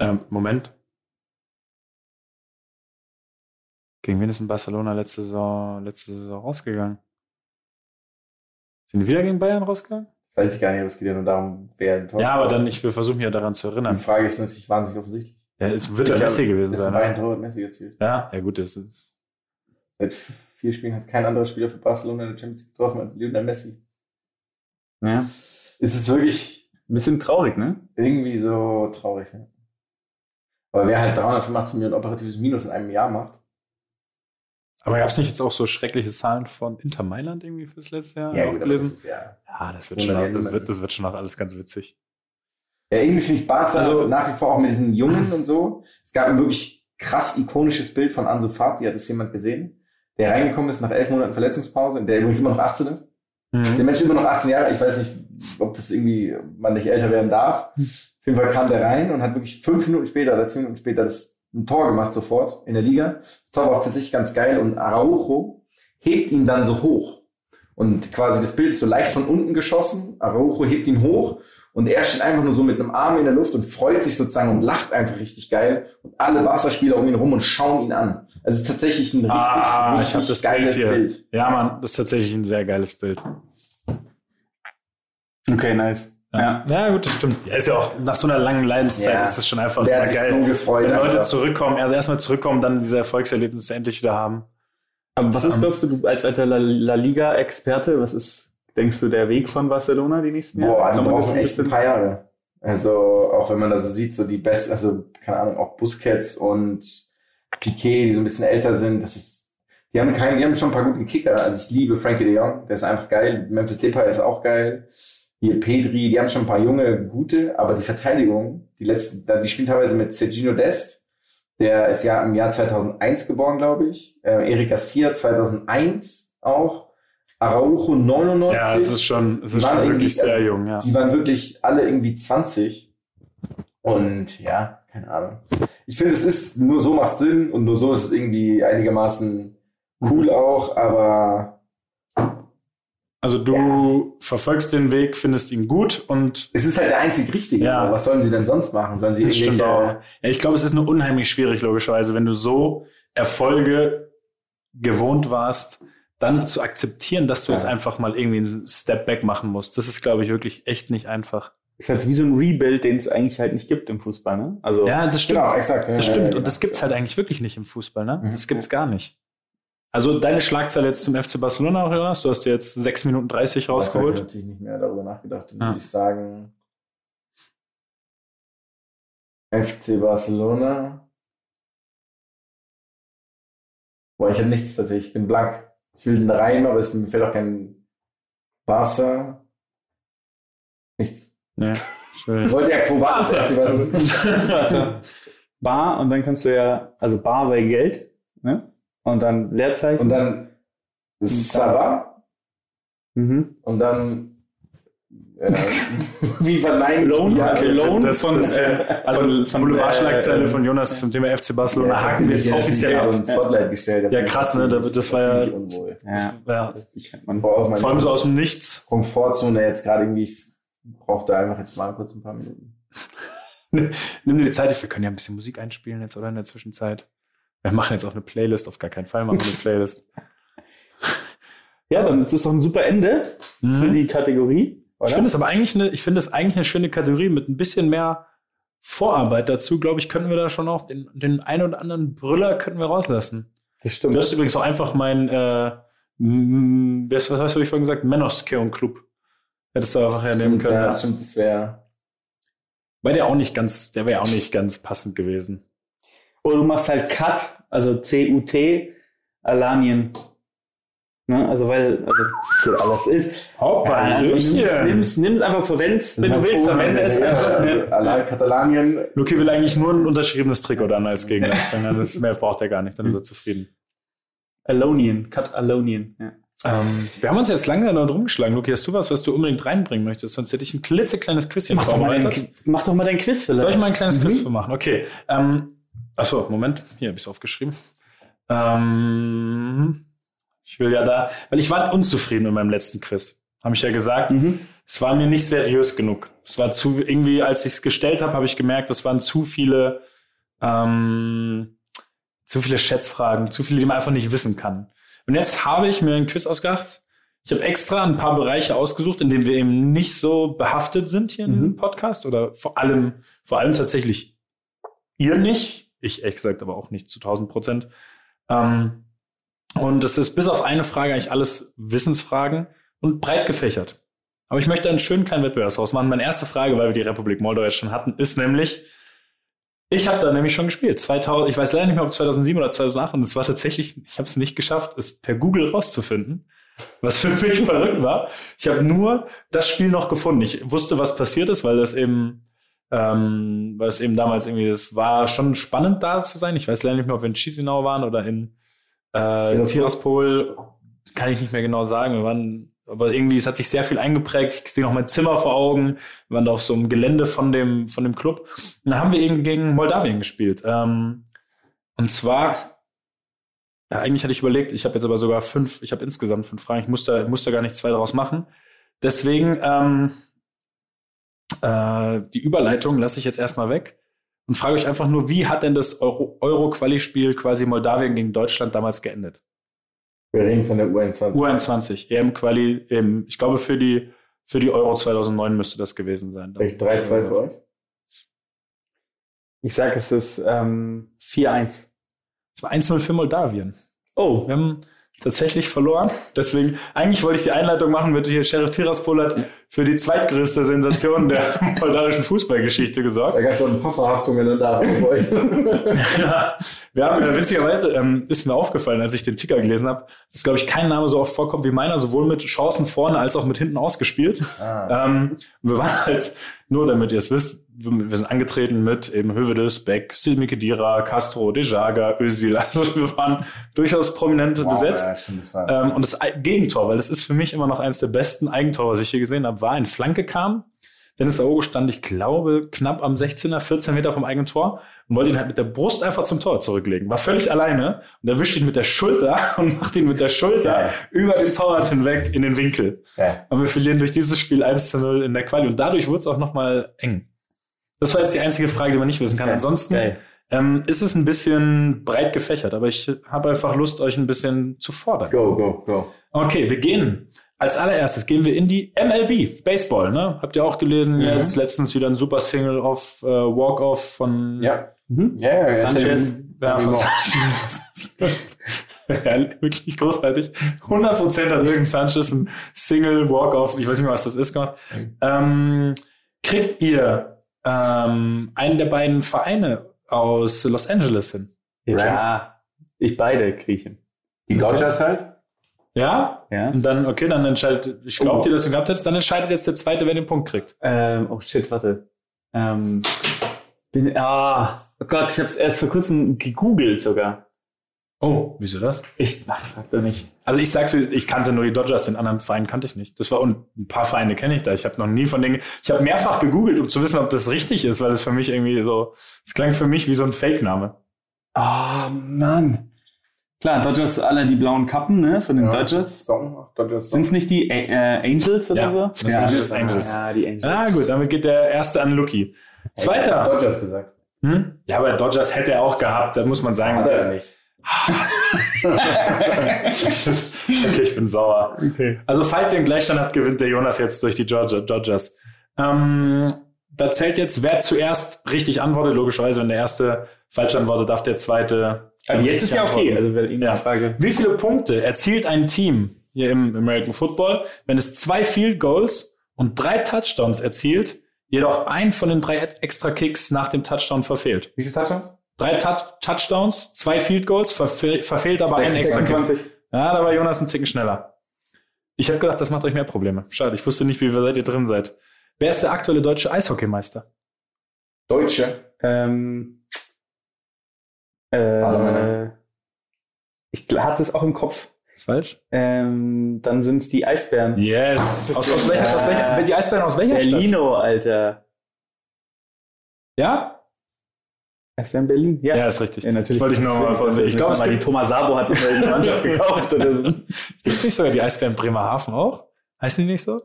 Ähm, Moment. Gegen wen ist in Barcelona letzte Saison, letzte Saison rausgegangen? Sind die wieder gegen Bayern rausgegangen? Das weiß ich gar nicht, aber es geht ja nur darum, wer ein Tor Ja, aber dann, ich will versuchen, ja daran zu Die erinnern. Frage ist natürlich wahnsinnig offensichtlich. Ja, es wird ja Messi gewesen sein. war ein ne? Tor, hat Messi erzielt. Ja, ja gut, das ist. Seit vier Spielen hat kein anderer Spieler für Barcelona in der Champions League getroffen als Lionel Messi. Ja. Es ist wirklich Ein bisschen traurig, ne? irgendwie so traurig. Ne? Aber wer halt 385 Millionen operatives Minus in einem Jahr macht, Aber gab es nicht jetzt auch so schreckliche Zahlen von Inter Mailand irgendwie fürs letzte Jahr gut, aber gelesen? das ist ja, Ja, das wird, schon, der das, Himmel. wird, das wird schon noch alles ganz witzig. Ja, irgendwie finde ich Barca Also- nach wie vor auch mit diesen Jungen und so. Es gab ein wirklich krass ikonisches Bild von Ansu Fati, hat das jemand gesehen, der reingekommen ist nach elf Monaten Verletzungspause, der übrigens immer noch 18 ist. Der Mhm. Mensch ist immer noch 18 Jahre, ich weiß nicht, ob das irgendwie, man nicht älter werden darf. Auf jeden Fall kam der rein und hat wirklich fünf Minuten später oder zehn Minuten später das ein Tor gemacht sofort in der Liga. Das Tor war auch tatsächlich ganz geil und Araujo hebt ihn dann so hoch. Und quasi das Bild ist so leicht von unten geschossen. Araujo hebt ihn hoch und er steht einfach nur so mit einem Arm in der Luft und freut sich sozusagen und lacht einfach richtig geil. Und alle Barca-Spieler um ihn rum und schauen ihn an. Also es ist tatsächlich ein richtig, Ah, ich richtig habe das Bild geiles hier. Bild. Ja, Mann, das ist tatsächlich ein sehr geiles Bild. Okay, nice. Ja. ja gut, das stimmt. Ja, ist ja auch nach so einer langen Leidenszeit Ja. ist es schon einfach geil. so gefreut. wenn Leute einfach. zurückkommen, also erstmal zurückkommen, dann diese Erfolgserlebnisse endlich wieder haben. Aber was ist, Ähm, glaubst du, du als alter La, La Liga-Experte, was ist, denkst du, der Weg von Barcelona die nächsten Jahre? Boah, die brauchen ein echt ein paar Jahre. Also, auch wenn man das so sieht, so die besten, also, keine Ahnung, auch Busquets und Piquet, die so ein bisschen älter sind, das ist, die haben keinen, die haben schon ein paar gute Kicker. Also, ich liebe Frankie de Jong, der ist einfach geil. Memphis Depay ist auch geil. Hier Pedri, die haben schon ein paar junge, gute, aber die Verteidigung, die letzten, die spielen teilweise mit Sergino Dest, der ist ja im Jahr 2001 geboren, glaube ich. Äh, Eric Garcia 2001 auch. Araujo 99. Ja, es ist schon, es Die ist waren schon wirklich sehr also, jung, ja. Die waren wirklich alle irgendwie 20. Und ja, keine Ahnung. Ich finde, es ist, nur so macht Sinn und nur so ist es irgendwie einigermaßen cool auch, aber Also du verfolgst den Weg, findest ihn gut und es ist halt der einzig Richtige. Ja. Was sollen sie denn sonst machen? Sollen sie das stimmt auch. Ja, ich glaube, es ist nur unheimlich schwierig, logischerweise, wenn du so Erfolge gewohnt warst, dann zu akzeptieren, dass du Ja. jetzt einfach mal irgendwie einen Step Back machen musst. Das ist, glaube ich, wirklich echt nicht einfach. Ist halt wie so ein Rebuild, den es eigentlich halt nicht gibt im Fußball, ne? Also, Ja, das stimmt. Genau, exakt. Das stimmt. Und das genau. gibt's halt eigentlich wirklich nicht im Fußball, ne? Mhm. Das gibt's gar nicht. Also deine Schlagzeile jetzt zum FC Barcelona, Jonas, du hast dir jetzt 6 Minuten 30 Da habe ich rausgeholt. natürlich nicht mehr darüber nachgedacht. Dann Ja. würde ich sagen, FC Barcelona. Boah, ich habe nichts tatsächlich. Ich bin blank. Ich will einen Reim, aber es mir fällt auch kein Barca. Nichts. Ich schön. wollte ja Quo Barcelona. also Bar und dann kannst du ja, also Bar bei Geld, ne? Und dann Leerzeichen. Und dann Saba. mhm. Und dann äh, wie verneinen Loan, ja, okay, Loan das, von, das, äh, also von- von, von, Boulevardschlagzeile äh, von Jonas zum Thema FC Barcelona Ja, haken wir jetzt offiziell ab. so Spotlight gestellt. Ja, krass, ne? Da- das war ja- unwohl. Ja, Ja, ich man. Auch meine vor allem so aus dem Nichts. Komfortzone jetzt gerade irgendwie braucht da einfach jetzt mal kurz ein paar Minuten. Nimm dir die Zeit, wir können ja ein bisschen Musik einspielen jetzt oder in der Zwischenzeit. Wir machen jetzt auch eine Playlist, auf gar keinen Fall machen wir eine Playlist. Ja, dann ist es doch ein super Ende für die Kategorie. Oder? Ich finde es aber eigentlich eine, ich finde es eigentlich eine schöne Kategorie mit ein bisschen mehr Vorarbeit dazu, glaube ich, könnten wir da schon auch den, den ein oder anderen Brüller könnten wir rauslassen. das stimmt. Du hast übrigens auch einfach mein, äh, was, was hast du vorhin gesagt? Menoskeon Club. Hättest du einfach hernehmen können. ja, Ja. stimmt, das wäre. Weil der auch nicht ganz, der wäre auch nicht ganz passend gewesen. Oder du machst halt Cut, also C-U-T, Alanien. Ne? Also, weil, also, okay, alles ist. Hoppa, Ja, also, nimm's, Hallöchen. nimm's, nimm's einfach, verwend's, wenn du willst, verwende es einfach. Allein Katalanien. Luki will eigentlich nur ein unterschriebenes Trikot dann als Gegenleistung. Das mehr braucht er gar nicht, dann ist er zufrieden. Alonien, Cut Alonien. Ja. Ähm, wir haben uns jetzt lange da drum geschlagen. Luki, hast du was, was du unbedingt reinbringen möchtest? Sonst hätte ich ein klitzekleines Quizchen Mach, doch mal dein, vorbereitet. mach doch mal dein Quiz vielleicht. Soll ich mal ein kleines Mhm. Quiz für machen? Okay. Ähm, achso, Moment. Hier habe ich es aufgeschrieben. Ähm, ich will ja da, weil ich war unzufrieden mit meinem letzten Quiz. Habe ich ja gesagt. Mhm. Es war mir nicht seriös genug. Es war zu, irgendwie, als ich es gestellt habe, habe ich gemerkt, es waren zu viele, ähm, zu viele Schätzfragen, zu viele, die man einfach nicht wissen kann. Und jetzt habe ich mir ein Quiz ausgedacht. Ich habe extra ein paar Bereiche ausgesucht, in denen wir eben nicht so behaftet sind hier in diesem Podcast oder vor allem, vor allem tatsächlich ihr nicht. Ich ehrlich gesagt aber auch nicht zu 1000 Prozent. Ähm, und es ist bis auf eine Frage eigentlich alles Wissensfragen und breit gefächert. Aber ich möchte einen schönen kleinen Wettbewerb draus machen. Meine erste Frage, weil wir die Republik Moldau jetzt schon hatten, ist nämlich, ich habe da nämlich schon gespielt. 2000, ich weiß leider nicht mehr, ob 2007 oder 2008 und es war tatsächlich, ich habe es nicht geschafft, es per Google rauszufinden. Was für mich verrückt war. Ich habe nur das Spiel noch gefunden. Ich wusste, was passiert ist, weil das eben, ähm, weil es eben damals irgendwie, das war schon spannend da zu sein. Ich weiß leider nicht mehr, ob wir in Chisinau waren oder in äh, Tiraspol. Kann ich nicht mehr genau sagen. Wir waren, aber irgendwie, es hat sich sehr viel eingeprägt. Ich sehe noch mein Zimmer vor Augen. Wir waren da auf so einem Gelände von dem, von dem Club. Und dann haben wir eben gegen Moldawien gespielt. Ähm, und zwar, ja, eigentlich hatte ich überlegt, ich habe jetzt aber sogar fünf, ich habe insgesamt fünf Fragen. Ich musste, ich musste gar nicht zwei daraus machen. Deswegen, ähm, äh, die Überleitung lasse ich jetzt erstmal weg und frage euch einfach nur, wie hat denn das Euro- Euro-Quali-Spiel quasi Moldawien gegen Deutschland damals geendet? Wir reden von der U21. U21, EM-Quali, eben, ich glaube für die, für die Euro 2009 müsste das gewesen sein. Vielleicht 3-2 für euch. Ich sage, es ist ähm, 4-1. Es war 1-0 für Moldawien. Oh, Wir haben tatsächlich verloren. Deswegen, eigentlich wollte ich die Einleitung machen, wird hier Sheriff Tiraspol hat für die zweitgrößte Sensation der moldawischen Fußballgeschichte gesorgt. Da gab es so ein paar Verhaftungen und da für euch. ja, Wir haben, äh, witzigerweise ähm, ist mir aufgefallen, als ich den Ticker gelesen habe, dass, glaube ich, kein Name so oft vorkommt wie meiner, sowohl mit Chancen vorne als auch mit hinten ausgespielt. Ah. Ähm, wir waren halt, nur damit ihr es wisst, wir sind angetreten mit eben Hövedes, Beck, Silmi Kedira, Castro, Dejaga, Özil. Also wir waren durchaus prominent Wow, besetzt. ja, Ähm, und das Gegentor, weil das ist für mich immer noch eines der besten Eigentore, was ich hier gesehen habe, war ein Flanke kam. Dennis Aogo stand, ich glaube, knapp am 16er, 14 Meter vom eigenen Tor und wollte ihn halt mit der Brust einfach zum Tor zurücklegen. War völlig alleine und erwischt ihn mit der Schulter und macht ihn mit der Schulter Geil. über den Torwart hinweg in den Winkel. Ja. Und wir verlieren durch dieses Spiel 1 zu 0 in der Quali. Und dadurch wurde es auch nochmal eng. Das war jetzt die einzige Frage, die man nicht wissen kann. Ansonsten Geil. ähm, ist es ein bisschen breit gefächert, aber ich habe einfach Lust, euch ein bisschen zu fordern. Go, go, go. Okay, wir gehen. Als allererstes gehen wir in die MLB, Baseball, ne? Habt ihr auch gelesen Mhm. jetzt letztens wieder ein super Single auf äh, Walk-Off von Ja. Mhm. Ja, ja. Sanchez. Ja, von ja, wirklich großartig. 100% hat irgendein Sanchez ein Single Walk-Off, ich weiß nicht mehr, was das ist, gemacht. Ähm, kriegt ihr ähm, einen der beiden Vereine aus Los Angeles hin? Ja, ich beide kriechen. Die Dodgers halt? Ja? Ja. Und dann, okay, dann entscheidet, ich glaube Oh. dir, dass du gehabt hättest, dann entscheidet jetzt der Zweite, wer den Punkt kriegt. Ähm, oh shit, warte. Ähm, bin, ah, oh Gott, ich habe es erst vor kurzem gegoogelt sogar. Oh, wieso das? Ich, ach, frag doch nicht. Also ich sag's, ich kannte nur die Dodgers, den anderen Verein kannte ich nicht. Das war und ein paar Vereine kenne ich da. Ich habe noch nie von denen. Ich habe mehrfach gegoogelt, um zu wissen, ob das richtig ist, weil es für mich irgendwie so. Es klang für mich wie so ein Fake-Name. Oh, Mann. Klar, Dodgers, alle die blauen Kappen, ne, von den Dodgers. Song, Dodgers Sind es nicht die äh, Angels oder Ja, so? Los Angeles Angels. Ja, die Angels. Ah gut, damit geht der erste an Lucky. Zweiter. Dodgers gesagt. Hm? Ja, aber Dodgers hätte er auch gehabt. Da muss man sagen. Hat er nicht. okay, ich bin sauer. Also, falls ihr einen Gleichstand habt, gewinnt der Jonas jetzt durch die Georgia, Dodgers. Ähm, da zählt jetzt, wer zuerst richtig antwortet. Logischerweise, wenn der erste falsch antwortet, darf der zweite. Aber jetzt ist ja okay. Also, Ja. Frage. Wie viele Punkte erzielt ein Team hier im American Football, wenn es zwei Field Goals und drei Touchdowns erzielt, jedoch ein von den drei extra Kicks nach dem Touchdown verfehlt? Wie viele Touchdowns? Drei Tou- Touchdowns, zwei Field Goals, verfehl, verfehlt aber ein extra Kick. 26. Ja, da war Jonas ein Ticken schneller. Ich habe gedacht, das macht euch mehr Probleme. Schade, ich wusste nicht, wie weit ihr drin seid. Wer ist der aktuelle deutsche Eishockeymeister? Deutsche. Ähm, äh, Männer. ich hatte es auch im Kopf. Ist falsch? Ähm, dann sind es die Eisbären. Yes. Aus, aus welcher, aus welcher, die Eisbären aus welcher Stadt? Berlino, Alter. Ja? Eisbären Berlin? Ja. Ja, ist richtig. Ja, natürlich. Ich wollte ich nur mal von Ich glaube, es die gibt, Thomas Sabo hat eine Mannschaft gekauft oder so. gibt's nicht sogar die Eisbären Bremerhaven auch? Heißen die nicht so?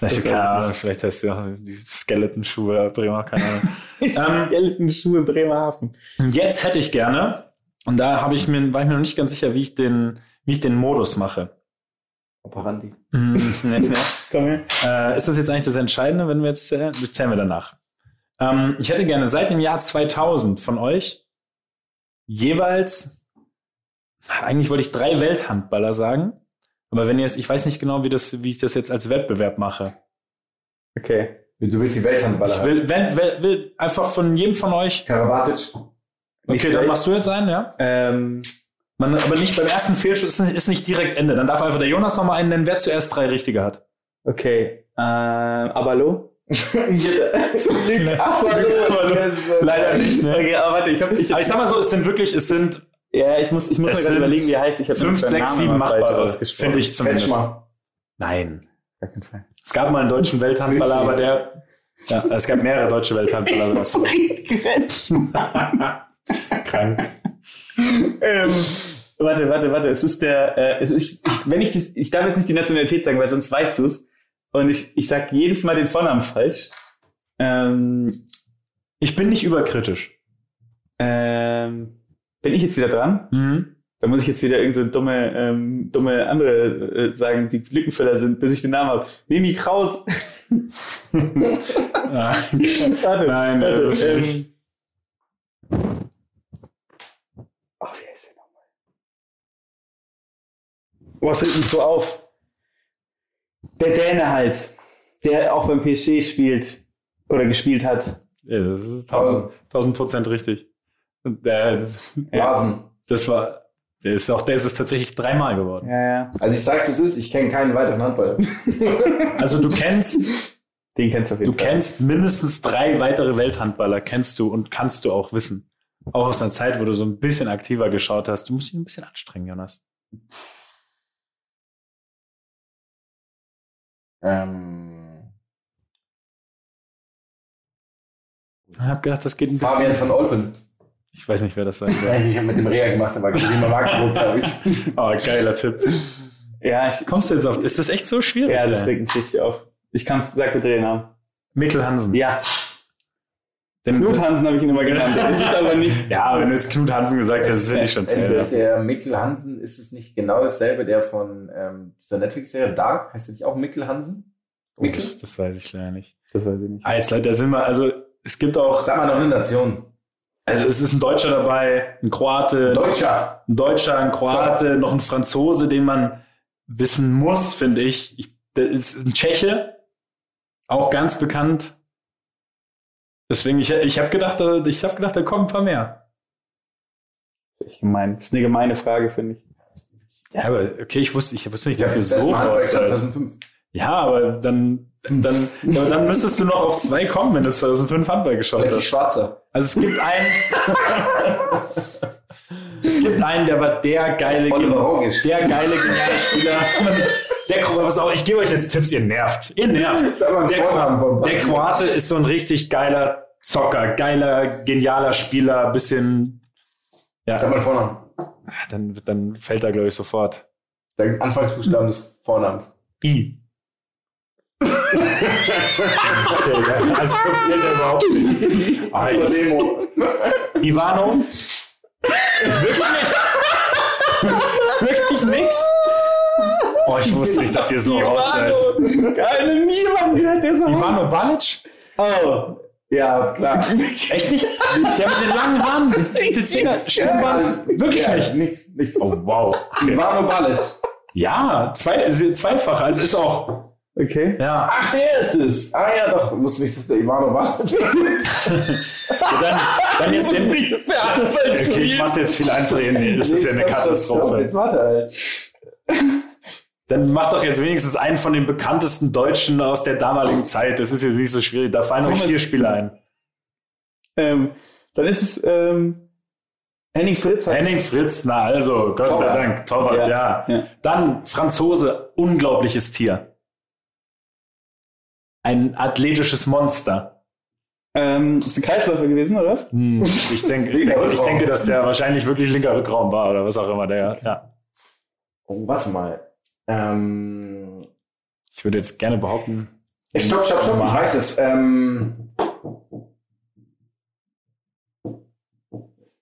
Ich keine Ahnung, vielleicht heißt die auch die Skeleton-Schuhe Bremer, keine Ahnung. ähm, Gelten Schuhe Bremerhaven. jetzt hätte ich gerne, und da habe ich mir, war ich mir noch nicht ganz sicher, wie ich den, wie ich den Modus mache. Operandi. Mm, nee, nee. Komm her. Äh, ist das jetzt eigentlich das Entscheidende, wenn wir jetzt zählen? Wir zählen wir danach. Ähm, ich hätte gerne seit dem Jahr 2000 von euch jeweils, eigentlich wollte ich drei Welthandballer sagen, aber wenn ihr es, ich weiß nicht genau, wie, das, wie ich das jetzt als Wettbewerb mache. Okay. Du willst die Welthandballer Ich will, will, will, will einfach von jedem von euch, Karabatic. okay, Nicht dann schlecht. machst du jetzt einen, ja? Ähm, Man, aber nicht beim ersten Fehlschuss, ist nicht, ist nicht direkt Ende. Dann darf einfach der Jonas nochmal einen nennen, wer zuerst drei richtige hat. okay. Äh, Abalo? Leider nicht, ne? Okay, aber warte, ich habe ich, Aber ich sag mal so, es sind wirklich, es sind Ja, ich muss, ich muss Es mir gerade überlegen, wie er heißt. Ich habe fünf, sechs, sieben machbare, finde ich zumindest. Kretschmer. Nein. Es gab mal einen deutschen Welthandballer, aber der, ja, es gab mehrere deutsche Welthandballer. Das krank. ähm, warte, warte, warte. Es ist der, äh, es ist, ich, wenn ich, das, ich darf jetzt nicht die Nationalität sagen, weil sonst weißt du es. Und ich, ich sag jedes Mal den Vornamen falsch. Ähm, Ich bin nicht überkritisch. ähm, bin ich jetzt wieder dran? Mhm. Da muss ich jetzt wieder irgendeine so dumme, ähm, dumme andere äh, sagen, die Lückenfüller sind, bis ich den Namen habe. Mimi Kraus. Warte, Nein, warte, das ist ähm, nicht. Ach, wie heißt der nochmal? Was fällt uns so auf? Der Däne halt, der auch beim PSG spielt oder gespielt hat. Ja, das ist tausend tausend Prozent richtig. Äh, ja, Rasen. das war, der ist auch, der ist es tatsächlich dreimal geworden. Ja, ja. Also ich sag's, wie es ist, ich kenne keinen weiteren Handballer. Also du kennst, Den kennst du auf jeden du Fall. kennst mindestens drei weitere Welthandballer, kennst du und kannst du auch wissen. Auch aus einer Zeit, wo du so ein bisschen aktiver geschaut hast. Du musst dich ein bisschen anstrengen, Jonas. Ähm, Ich habe gedacht, das geht ein bisschen. Fabian von Olpen. Ich weiß nicht, wer das sein soll. Ich habe mit dem Rea gemacht, aber ich immer Magdeburg, glaube ich. Oh, geiler Tipp. Ja, ich, Kommst du jetzt auf? Ist das echt so schwierig? ja, das regt mich richtig auf. Ich kann, sag bitte den Namen. Mikkel Hansen. Ja, Den, Knut Hansen habe ich ihn immer genannt. Das ist aber nicht. Ja, wenn du jetzt Knut Hansen gesagt hast, das hätte ich schon zählt. der Mikkel Hansen, ist es nicht genau dasselbe, der von ähm, dieser Netflix-Serie Dark? Heißt der nicht auch Mikkel Hansen? Mikkel? Das, das weiß ich leider nicht. Das weiß ich nicht. Ah, jetzt, da sind wir, also es gibt auch, Sag mal noch eine Nation. Also es ist ein Deutscher dabei, ein Kroate, Deutscher. ein Deutscher, ein Kroate, noch ein Franzose, den man wissen muss, finde ich. ich. Das ist ein Tscheche, auch ganz bekannt. Deswegen, ich, ich habe gedacht, da- ich habe gedacht, da kommen ein paar mehr. Ich gemein. Das ist eine gemeine Frage, finde ich. Ja, aber okay, ich wusste, ich wusste nicht, dass Ja, ihr das so Mal Handball raus seid. 2005. Ja, aber dann, dann, dann müsstest du noch auf zwei kommen, wenn du 2005 Handball geschaut Blackie hast. Schwarzer. Also es gibt einen, es gibt einen, der war der geile, der geile geniale Spieler. Der Kroate, was auch, ich gebe euch jetzt Tipps, ihr nervt. Ihr nervt. Der, der. Kroate ist so ein richtig geiler Zocker, geiler, genialer Spieler, bisschen, ja, Sag mal Vornamen. dann, dann fällt er, glaube ich, sofort. Der Anfangsbuchstaben des Vornamens. I. okay, ja, also funktioniert er überhaupt nicht. Ah, ich- Demo. Ivano? Wirklich nicht? Wirklich nix? Oh, ich wusste nicht, dass ihr so raus seid. Keine, niemand gehört der so. Ivano Balic? Oh. Ja, klar. Echt nicht? Der mit den langen Haaren, Tiziner, Stirnband? Wirklich ja, nicht? Nichts, nichts. Oh, wow. Okay. Ivano Balic. Ja, zwei, also zweifach, also ist auch, Okay. ja. Ach, der ist es. Ah ja, doch. Wusste nicht, dass der Ivano Balic ist. Dann, dann jetzt den, okay, ich mach's jetzt viel einfacher. Nee, das ist ja eine Katastrophe. Jetzt warte halt. Dann mach doch jetzt wenigstens einen von den bekanntesten Deutschen aus der damaligen Zeit. Das ist jetzt nicht so schwierig. Da fallen noch Thomas- vier Spieler ein. Ähm, dann ist es ähm, Henning Fritz. Henning Fritz, na also, Gott sei Torwart. Dank, Torwart, ja. Ja. Dann Franzose, unglaubliches Tier. Ein athletisches Monster. Ähm, ist ein Kreisläufer gewesen, oder was? Hm, ich, denke, ich, denke, ich denke, dass der wahrscheinlich wirklich linker Rückraum war oder was auch immer der. Ja. Oh, warte mal. Ähm. Ich würde jetzt gerne behaupten. Stopp, stopp, stopp. Ich weiß es. Ähm.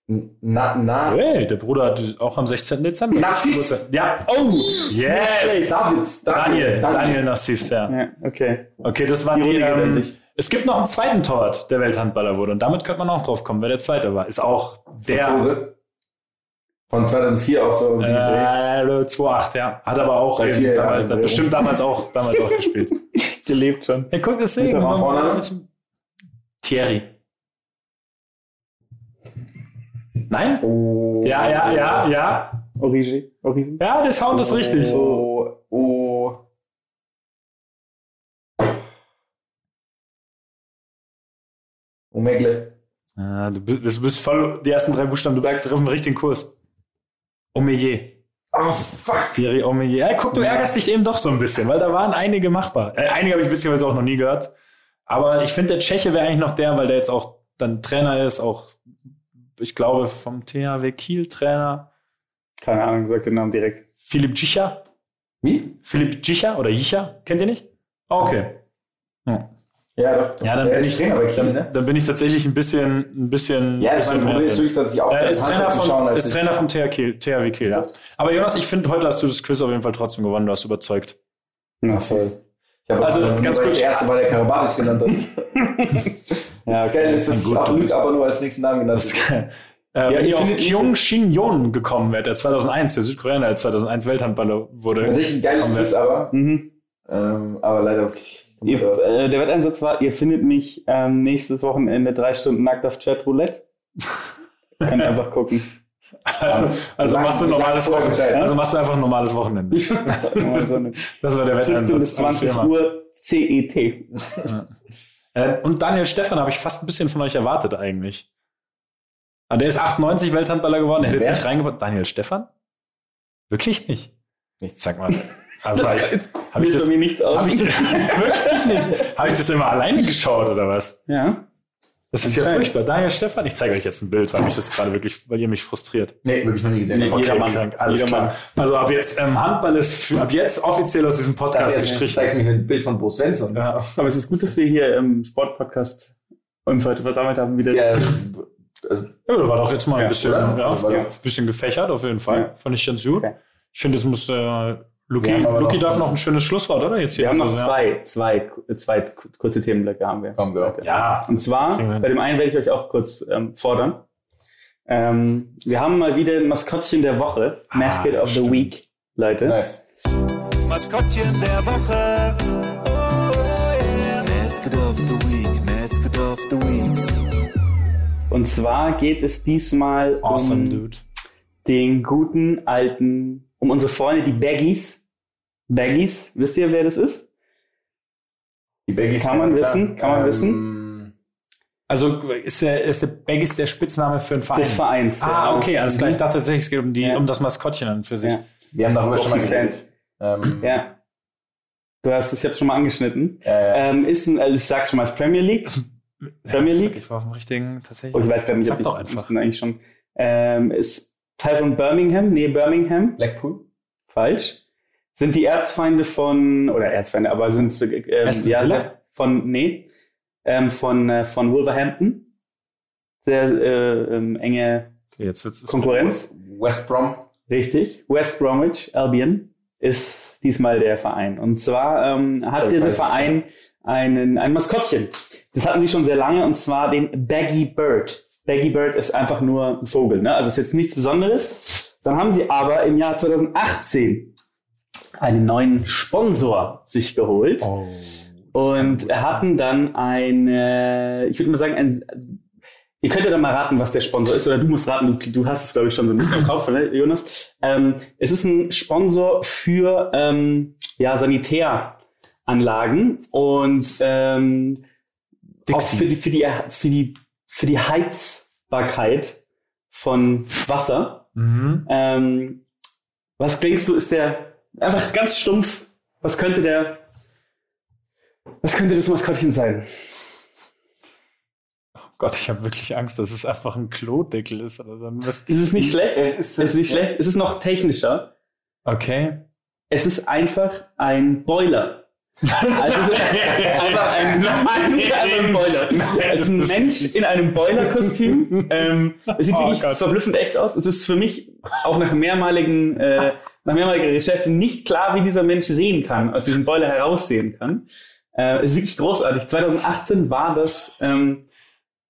Na, na. Hey, der Bruder hat auch am 16. Dezember. Narziss. Ja. Oh, yes. David. Daniel, Daniel Narciss, ja. Ja, okay. Okay, das waren Die die. Ähm, es gibt noch einen zweiten Torwart, der Welthandballer wurde. Und damit könnte man auch drauf kommen, wer der zweite war. Ist auch der. Franzose. Von 2004 auch so. Äh, 2-8, ja. Hat aber auch eben vier damals, der bestimmt damals auch, damals auch gespielt. Gelebt schon. Ja, guck, das mal vorne. Thierry. Nein? Oh. Ja, ja, ja, ja. Origi. Origi. Ja, der Sound ist richtig. Oh. Oh. Omegle. Ah, du, bist, du bist voll, die ersten drei Buchstaben, du bist auf dem richtigen Kurs. Omeyer. Oh, fuck. Thierry Omeyer. Ja, guck, du ärgerst dich eben doch so ein bisschen, weil da waren einige machbar. Äh, einige habe ich witzigerweise auch noch nie gehört. Aber ich finde, der Tscheche wäre eigentlich noch der, weil der jetzt auch dann Trainer ist, auch, ich glaube, vom THW Kiel Trainer. Keine Ahnung, sag den Namen direkt. Philipp Djicha. Wie? Philipp Djicha oder Jicha, kennt ihr nicht? Okay. Ja, Ja, doch. ja dann, bin ich, Trainer Kiel, dann, ne? dann bin ich tatsächlich ein bisschen, ein bisschen. Ja, bisschen mein Problem ist wirklich, dass ich auch Er ist Trainer, schauen, von, als ist Trainer vom THW Kiel, THW Kiel, ja. Aber Jonas, ich finde, heute hast du das Quiz auf jeden Fall trotzdem gewonnen. Du hast überzeugt. Na toll. Ich habe Also, ganz kurz. Der erste war der Karabatic genannt. Ja, Das Geile ist, dass Gut, ich bist- aber nur als nächsten Namen genannt Das ist habe. geil. Äh, Ja, wenn ich ihr auf finde- Kyung Shin Yon gekommen wärt, der 2001, der Südkoreaner, der 2001 Welthandballer wurde. Tatsächlich ein geiles Quiz, aber, Mhm. ähm, aber leider. Ihr, äh, der Wetteinsatz war, ihr findet mich ähm, nächstes Wochenende drei Stunden nackt auf Chat Roulette. Kann einfach gucken. Also, also machst du normales Wochenende. Bescheid. Also machst du einfach ein normales Wochenende. Das war der 17 bis Wetteinsatz. am 20 Schirmer. Uhr CET. Äh, und Daniel Stefan habe ich fast ein bisschen von euch erwartet eigentlich. Aber der ist 98 Welthandballer geworden, der hätte jetzt nicht reingebracht. Daniel Stefan? Wirklich nicht? Nicht. Sag mal. Aber habe ich das mir nichts aus. hab ich, wirklich nicht? Habe ich das immer alleine geschaut oder was? ja. Das ist ja furchtbar. Daniel Stefan, ich zeige euch jetzt ein Bild, weil mich das gerade wirklich, weil ihr mich frustriert. Nee, wirklich noch nie gesehen. Nee, Okay. jeder Mann. krank, alles Jeder klar. Mann. Also ab jetzt, ähm, Handball ist für, ab jetzt offiziell aus diesem Podcast Jetzt gestrichen. zeigst du mir ein Bild von Bo Svensson. Ja. Aber es ist gut, dass wir hier im Sportpodcast uns heute versammelt haben. Wieder. Der, also, Ja, war doch jetzt mal ein Ja, bisschen, ja, ein bisschen gefächert auf jeden Fall. Ja. Fand ich ganz gut. Okay. Ich finde, es muss, äh, Luki, Luki noch- darf noch ein schönes Schlusswort, oder? Jetzt Wir haben noch zwei, zwei, zwei kurze Themenblöcke haben wir. Kommen wir. Ja. Und zwar, bei dem einen werde ich euch auch kurz ähm, fordern. Ähm, wir haben mal wieder ein Maskottchen der Woche. Ah, Mascot of the. Week, Leute. Nice. Maskottchen der Woche. Oh, yeah. Mascot of the Week, Mascot of the Week. Und zwar geht es diesmal Awesome, um dude. den guten alten, um unsere Freunde, die Baggies. Baggies, wisst ihr, wer das ist? Die Baggies. Kann man klar. wissen, kann man wissen. Also ist der, ist der Baggies der Spitzname für einen Verein? Des Vereins. Ah, ja. okay, alles klar. Ich dachte tatsächlich, es geht um, die, Ja. um das Maskottchen an für sich. Ja. Wir haben darüber schon mal geredet. Ähm, Ja. Du hast es jetzt schon mal angeschnitten. äh, Ähm, ist ein, also ich sag schon mal, ist Premier League. Premier Ja, League? Ich war auf dem richtigen, tatsächlich. Oh, ich weiß gar nicht, Sag ob doch ich einfach. eigentlich schon. Ähm, ist Teil von Birmingham, nee, Birmingham, Blackpool. falsch. Sind die Erzfeinde von, oder Erzfeinde, aber sind so, ähm, ja, von, nee, ähm, von, äh, von Wolverhampton. Sehr äh, ähm, enge Okay, jetzt wird's Konkurrenz. West Brom. Richtig. West Bromwich Albion ist diesmal der Verein. Und zwar ähm, hat Ich dieser Verein einen, ein Maskottchen. Das hatten sie schon sehr lange und zwar den Baggy Bird. Baggy Bird ist einfach nur ein Vogel, ne? Also ist jetzt nichts Besonderes. Dann haben sie aber im Jahr 2018 einen neuen Sponsor sich geholt. Oh. Und hatten dann eine, ich würde mal sagen, ein, ihr könnt ja dann mal raten, was der Sponsor ist, oder du musst raten, du, du hast es, glaube ich, schon so ein bisschen im Kopf, ne, Jonas. Ähm, es ist ein Sponsor für ähm, ja, Sanitäranlagen und ähm, auch für die, für, die, für, die, für die Heizbarkeit von Wasser. Mhm. Ähm, was denkst du, ist der einfach ganz stumpf? Was könnte der, was könnte das Maskottchen sein? Gott, ich habe wirklich Angst, dass es einfach ein Klodeckel ist. Aber dann wirst Es ist nicht schlecht. Es ist, Es ist nicht schlecht. Es ist noch technischer. Okay. Es ist einfach ein Boiler. Also einfach ein, also ein Boiler. Es ist ein Mensch in einem Boiler-Kostüm. Ähm, es sieht Oh wirklich Gott. verblüffend echt aus. Es ist für mich auch nach mehrmaligen, äh, nach mehrmaliger Recherche nicht klar, wie dieser Mensch sehen kann, aus diesem Boiler heraussehen kann. Äh, es ist wirklich großartig. 2018 war das ähm,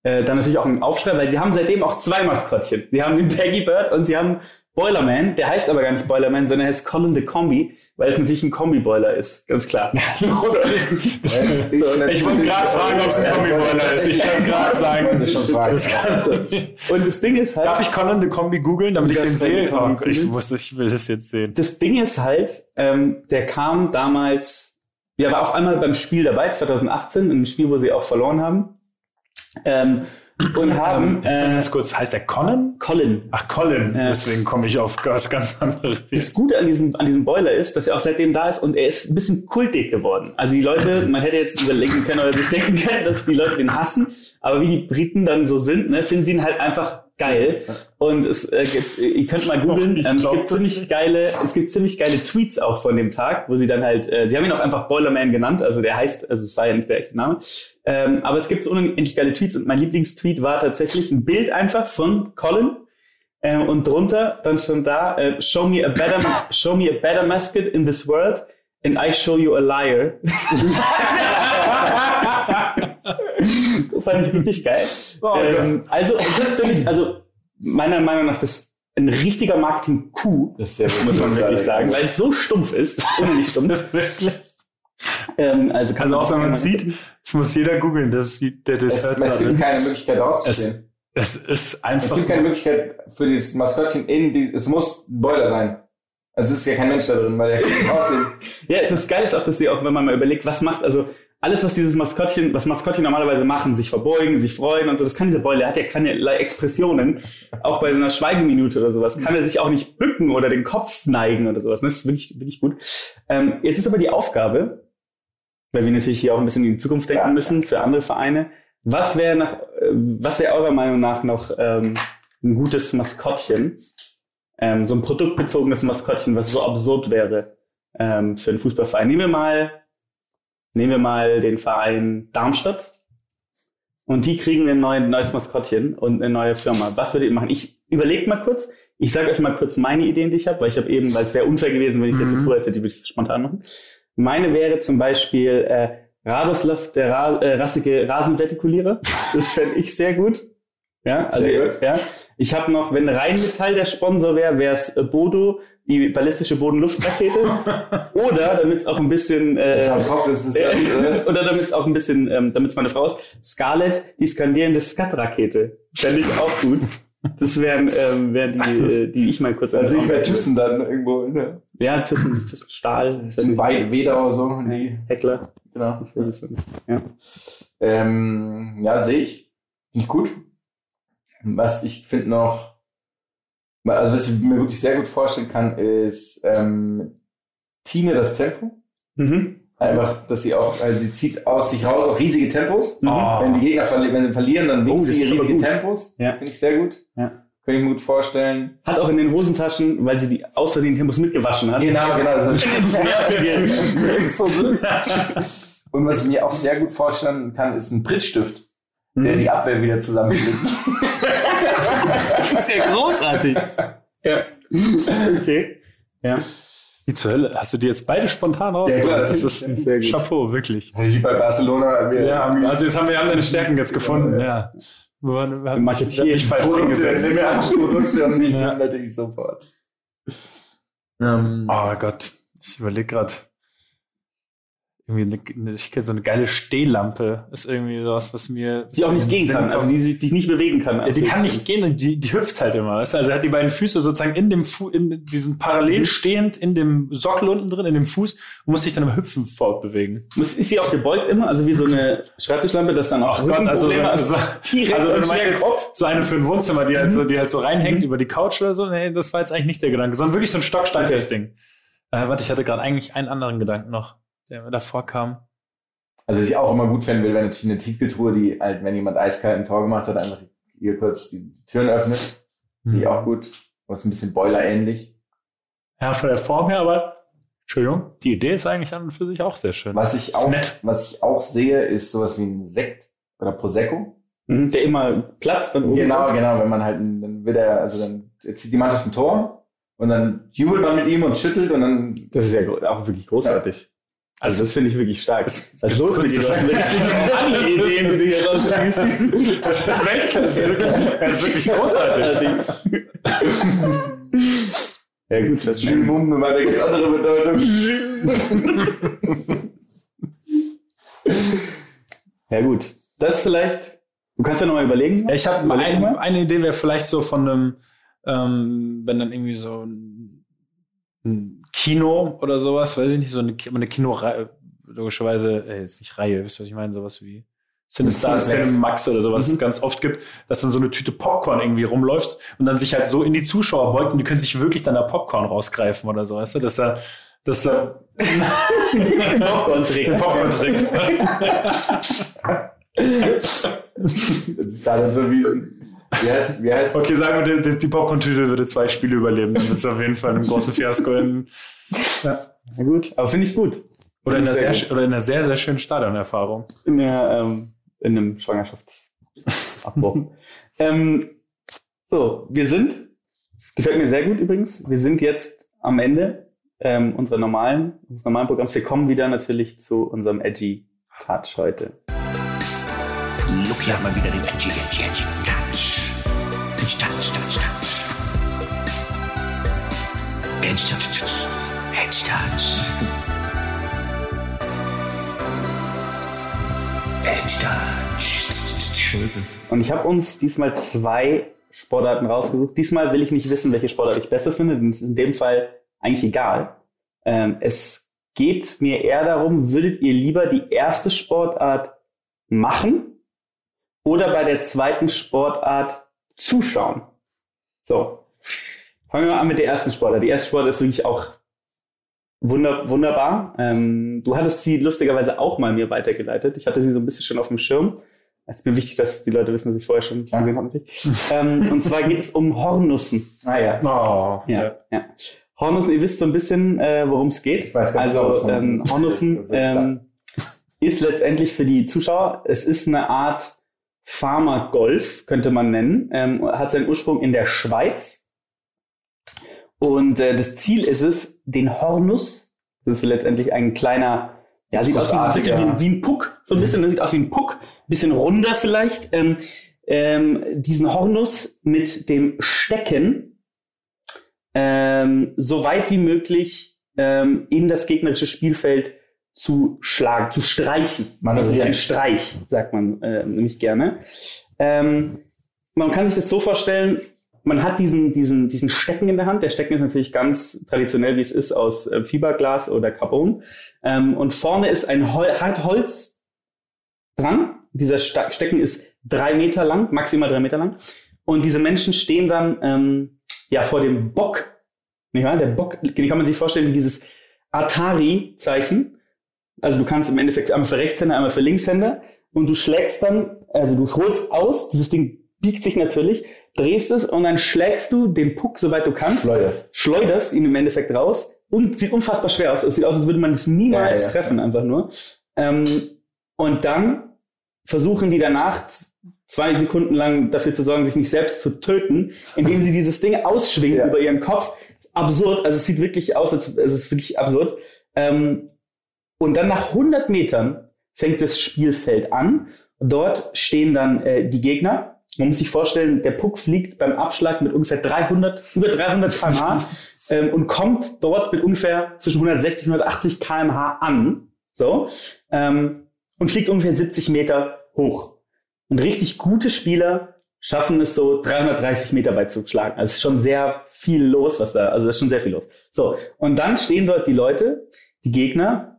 äh, dann natürlich auch ein Aufschrei, weil sie haben seitdem auch zwei Maskottchen. Sie haben den Peggy Bird und sie haben Boilerman. Der heißt aber gar nicht Boilerman, sondern er heißt Colin the Combi, weil es natürlich ein Kombi-Boiler ist. Ganz klar. Ich wollte gerade fragen, ob es ein Kombi-Boiler ist. Ich kann gerade sagen. Das und das Ding ist halt, darf ich Colin the Kombi googeln, damit ich den kann sehe? ich Kombi Oh, ich will das jetzt sehen. das Ding ist halt, ähm, der kam damals, ja, war auf einmal beim Spiel dabei, 2018, in einem Spiel, wo sie auch verloren haben. Ähm, und haben Ähm, äh, äh, ganz kurz, heißt der Conan? Colin. Ach, Colin. Ja. Deswegen komme ich auf was ganz anderes. Das Gute an diesem, an diesem Boiler ist, dass er auch seitdem da ist und er ist ein bisschen kultig geworden. Also die Leute, man hätte jetzt überlegen können oder sich denken können, dass die Leute den hassen, aber wie die Briten dann so sind, ne, finden sie ihn halt einfach geil. Und es äh, gibt, ihr könnt mal googeln, ähm, es gibt ziemlich nicht. geile, es gibt ziemlich geile Tweets auch von dem Tag, wo sie dann halt, äh, sie haben ihn auch einfach Boilerman genannt, also der heißt, also es war ja nicht der echte Name, ähm, aber es gibt so unendlich geile Tweets und mein Lieblingstweet war tatsächlich ein Bild einfach von Colin, äh, und drunter dann stand da, äh, show me a better, show me a better mascot in this world and I show you a liar. das fand ich richtig geil. Oh ähm, also, das finde ich, also, meiner Meinung nach, das ist ein richtiger Marketing-Coup, Das ist sehr muss man wirklich sagen, weil es so stumpf ist. Unheimlich stumpf. Das ist wirklich. ähm, also, kann Also auch wenn man sich- sieht, das muss jeder googeln, das sieht, der das Es, hört es gibt keine Möglichkeit rauszusehen. Es ist Es einfach. gibt keine Möglichkeit für das Maskottchen in die, es muss ein Boiler sein. Also es ist ja kein Mensch da drin, weil der kann nicht aussehen. Ja, das Geile ist auch, dass sie auch, wenn man mal überlegt, was macht, also alles, was dieses Maskottchen, was Maskottchen normalerweise machen, sich verbeugen, sich freuen und so, das kann dieser Beule, er hat ja keinerlei Expressionen, auch bei so einer Schweigeminute oder sowas, kann er sich auch nicht bücken oder den Kopf neigen oder sowas. Das ist wirklich, wirklich gut. Ähm, jetzt ist aber die Aufgabe, weil wir natürlich hier auch ein bisschen in die Zukunft denken müssen für andere Vereine. Was wäre nach, äh, was wäre eurer Meinung nach noch ähm, ein gutes Maskottchen? Ähm, so ein produktbezogenes Maskottchen, was so absurd wäre ähm, für einen Fußballverein. Nehmen wir mal, nehmen wir mal den Verein Darmstadt. Und die kriegen ein neues, neues Maskottchen und eine neue Firma. Was würdet ihr machen? Ich überlege mal kurz. Ich sage euch mal kurz meine Ideen, die ich habe, weil ich habe eben, weil es wäre unfair gewesen, wenn ich jetzt Mhm. tue, als hätte ich würde ich spontan machen. Meine wäre zum Beispiel äh, Radoslav, der Ra äh, rassige Rasenvertikulierer. Das fände ich sehr gut. Ja, also Sehr gut. ja. Ich habe noch, wenn Rheinmetall der Sponsor wäre, wäre es äh, Bodo, die ballistische Bodenluftrakete. Oder damit es auch ein bisschen äh, Kopf ist es äh, äh, oder damit es auch ein bisschen, ähm, damit es meine Frau ist, Scarlett, die skandierende Skat-Rakete. Fände ich auch gut. Das wären, ähm, wären die, äh, die ich mal kurz Da sehe ich bei Thyssen dann irgendwo, ne? Ja, Thyssen, Thyssen Stahl. Thyssen, Wei- Wedau so, die, Heckler. genau. Ja. Ähm, ja, sehe ich. Finde ich gut. Was ich finde noch, also was ich mir wirklich sehr gut vorstellen kann, ist ähm, Tine das Tempo. Mhm. Einfach, dass sie auch, also sie zieht aus sich raus auch riesige Tempos. Mhm. Oh. Wenn die Gegner verli wenn sie verlieren, dann Oh, winkt das sie riesige. Tempos. Ja. Finde ich sehr gut. Ja. Kann ich mir gut vorstellen. Hat auch in den Hosentaschen, weil sie die außer den Tempos mitgewaschen hat. Genau, genau. Das. Und was ich mir auch sehr gut vorstellen kann, ist ein Prittstift, der Mhm. die Abwehr wieder zusammenklickt. Ist ja großartig. Ja. Okay. Ja. Wie zur Hölle? Hast du die jetzt beide spontan rausgeholt? klar, das ist Sehr gut. Chapeau, wirklich. Wie bei Barcelona. Wir Ja, also jetzt haben wir haben deine Stärken jetzt gefunden. Ja. Wir waren- wir haben ich hab mich falsch eingesetzt. nehmen wir einfach Produkte und die Ja. ja. natürlich sofort. Ähm, Oh Gott, ich überlege gerade. Irgendwie eine, ich kenne so eine geile Stehlampe. Ist irgendwie sowas, was mir. Die auch nicht gehen kann, also die sich nicht bewegen kann. Ja, die kann nicht gehen, die, die hüpft halt immer. Weißt? Also er hat die beiden Füße sozusagen in dem Fu in diesem parallel stehend in dem Sockel unten drin, in dem Fuß und muss sich dann im Hüpfen fortbewegen. Muss, ist sie auch gebeugt immer? Also wie so eine Schreibtischlampe, das dann auch Ach Gott, also, so, Rückenprobleme so, hat? Direkt also am du meinst jetzt Kopf? so eine für ein Wohnzimmer, die halt so, die halt so reinhängt über die Couch oder so. Nee, das war jetzt eigentlich nicht der Gedanke, sondern wirklich so ein stocksteifes Ding. Äh, warte, ich hatte gerade eigentlich einen anderen Gedanken noch, der mir davor kam. Also was ich auch immer gut fänden will, wenn natürlich eine Tiefkühltruhe, die halt, wenn jemand eiskalt ein Tor gemacht hat, einfach hier kurz die Türen öffnet. Finde ich auch gut. Was ein bisschen Boiler-ähnlich. Ja, von der Form her, aber Entschuldigung, die Idee ist eigentlich an und für sich auch sehr schön. Was ich auch, was ich auch sehe, ist sowas wie ein Sekt oder Prosecco. Mhm, Der immer platzt dann oben. Genau, genau, wenn man halt, dann wird er, also dann zieht die Mannschaft ein Tor und dann jubelt man mit ihm und schüttelt und dann Das ist ja auch wirklich großartig. Also das finde ich wirklich stark. Was ist das los mit dir? Das ist Weltklasse. Das ist wirklich, das ist wirklich großartig. Ja gut, das ist immer eine ganz andere Bedeutung. Ja gut. Das vielleicht, du kannst ja nochmal überlegen. Ja, ich habe ein, eine Idee wäre vielleicht so von einem, ähm, wenn dann irgendwie so ein, ein Kino oder sowas, weiß ich nicht, so eine, eine Kinoreihe, logischerweise, äh, jetzt nicht Reihe, wisst ihr, was ich meine, sowas wie Cinestar, Cineplex. Cinemax oder sowas, Mhm. es ganz oft gibt, dass dann so eine Tüte Popcorn irgendwie rumläuft und dann sich halt so in die Zuschauer beugt und die können sich wirklich dann da Popcorn rausgreifen oder so, weißt du, dass da, dass da Popcorn-Trick. ein Popcorn trinkt. Da dann so wie, wie heißt, wie heißt, Okay, sagen wir, die, die Popcorn-Tüte würde zwei Spiele überleben, dann wird es auf jeden Fall in einem großen Fiasko enden. Na gut, aber finde ich gut. Oder in, einer Sehr sehr, oder in einer sehr, sehr schönen Stadionerfahrung. In, der, ähm, in einem Schwangerschaftsabbruch. ähm, so, wir sind, gefällt mir sehr gut übrigens, wir sind jetzt am Ende ähm, unserer normalen, unseres normalen Programms. Wir kommen wieder natürlich zu unserem Edgy Touch heute. Lucky hat mal wieder den Edgy, Edgy, Edgy. Touch, Edge Touch, Touch. Edge Touch. Edge Touch. So ist es. Und ich habe uns diesmal zwei Sportarten rausgesucht. Diesmal will ich nicht wissen, welche Sportart ich besser finde, es ist in dem Fall eigentlich egal. Ähm, es geht mir eher darum, würdet ihr lieber die erste Sportart machen oder bei der zweiten Sportart zuschauen? So. Fangen wir mal an mit der ersten Sportart. Die erste Sportart ist wirklich auch wunder, wunderbar. Ähm, du hattest sie lustigerweise auch mal mir weitergeleitet. Ich hatte sie so ein bisschen schon auf dem Schirm. Es ist mir wichtig, dass die Leute wissen, dass ich vorher schon gesehen habe. ähm, und zwar geht es um Hornussen. Ah ja. Oh, Ja, ja. Hornussen, ihr wisst so ein bisschen, äh, worum es geht. Ich weiß ganz genau, was also ähm, Hornussen Hornussen ist. Klar. ähm, ist letztendlich für die Zuschauer, es ist eine Art Pharma-Golf, könnte man nennen. Ähm, hat seinen Ursprung in der Schweiz. Und äh, das Ziel ist es, den Hornus, das ist letztendlich ein kleiner, ja, sieht aus wie, ein bisschen wie, wie ein Puck, so ein bisschen, das sieht aus wie ein Puck, bisschen runder vielleicht, ähm, ähm, diesen Hornus mit dem Stecken ähm, so weit wie möglich ähm, in das gegnerische Spielfeld zu schlagen, zu streichen. Man also ist ein ein- Streich, sagt man äh, nämlich gerne. Ähm, man kann sich das so vorstellen, man hat diesen, diesen, diesen Stecken in der Hand. Der Stecken ist natürlich ganz traditionell, wie es ist, aus äh, Fiberglas oder Carbon. Ähm, und vorne ist ein Hol Hartholz dran. Dieser Sta Stecken ist drei Meter lang, maximal drei Meter lang. Und diese Menschen stehen dann ähm, ja vor dem Bock. Nicht wahr? Der Bock, den kann man sich vorstellen wie dieses Atari-Zeichen. Also du kannst im Endeffekt einmal für Rechtshänder, einmal für Linkshänder. Und du schlägst dann, also du holst aus, dieses Ding biegt sich natürlich, drehst es und dann schlägst du den Puck, soweit du kannst Schleuderst. schleuderst ihn im Endeffekt raus und sieht unfassbar schwer aus. Es sieht aus, als würde man das niemals Ja, ja. treffen, einfach nur. Ähm, und dann versuchen die danach zwei Sekunden lang dafür zu sorgen, sich nicht selbst zu töten, indem sie dieses Ding ausschwingen Ja. über ihren Kopf. Absurd, also es sieht wirklich aus, als es ist wirklich absurd. Ähm, und dann nach 100 Metern fängt das Spielfeld an. Dort stehen dann äh, die Gegner. Man muss sich vorstellen, der Puck fliegt beim Abschlag mit ungefähr 300, über 300 km/h ähm, und kommt dort mit ungefähr zwischen 160 und 180 km/h an. So. Ähm, und fliegt ungefähr 70 Meter hoch. Und richtig gute Spieler schaffen es so 330 Meter weit zu schlagen. Also es ist schon sehr viel los, was da, also es ist schon sehr viel los. So. Und dann stehen dort die Leute, die Gegner,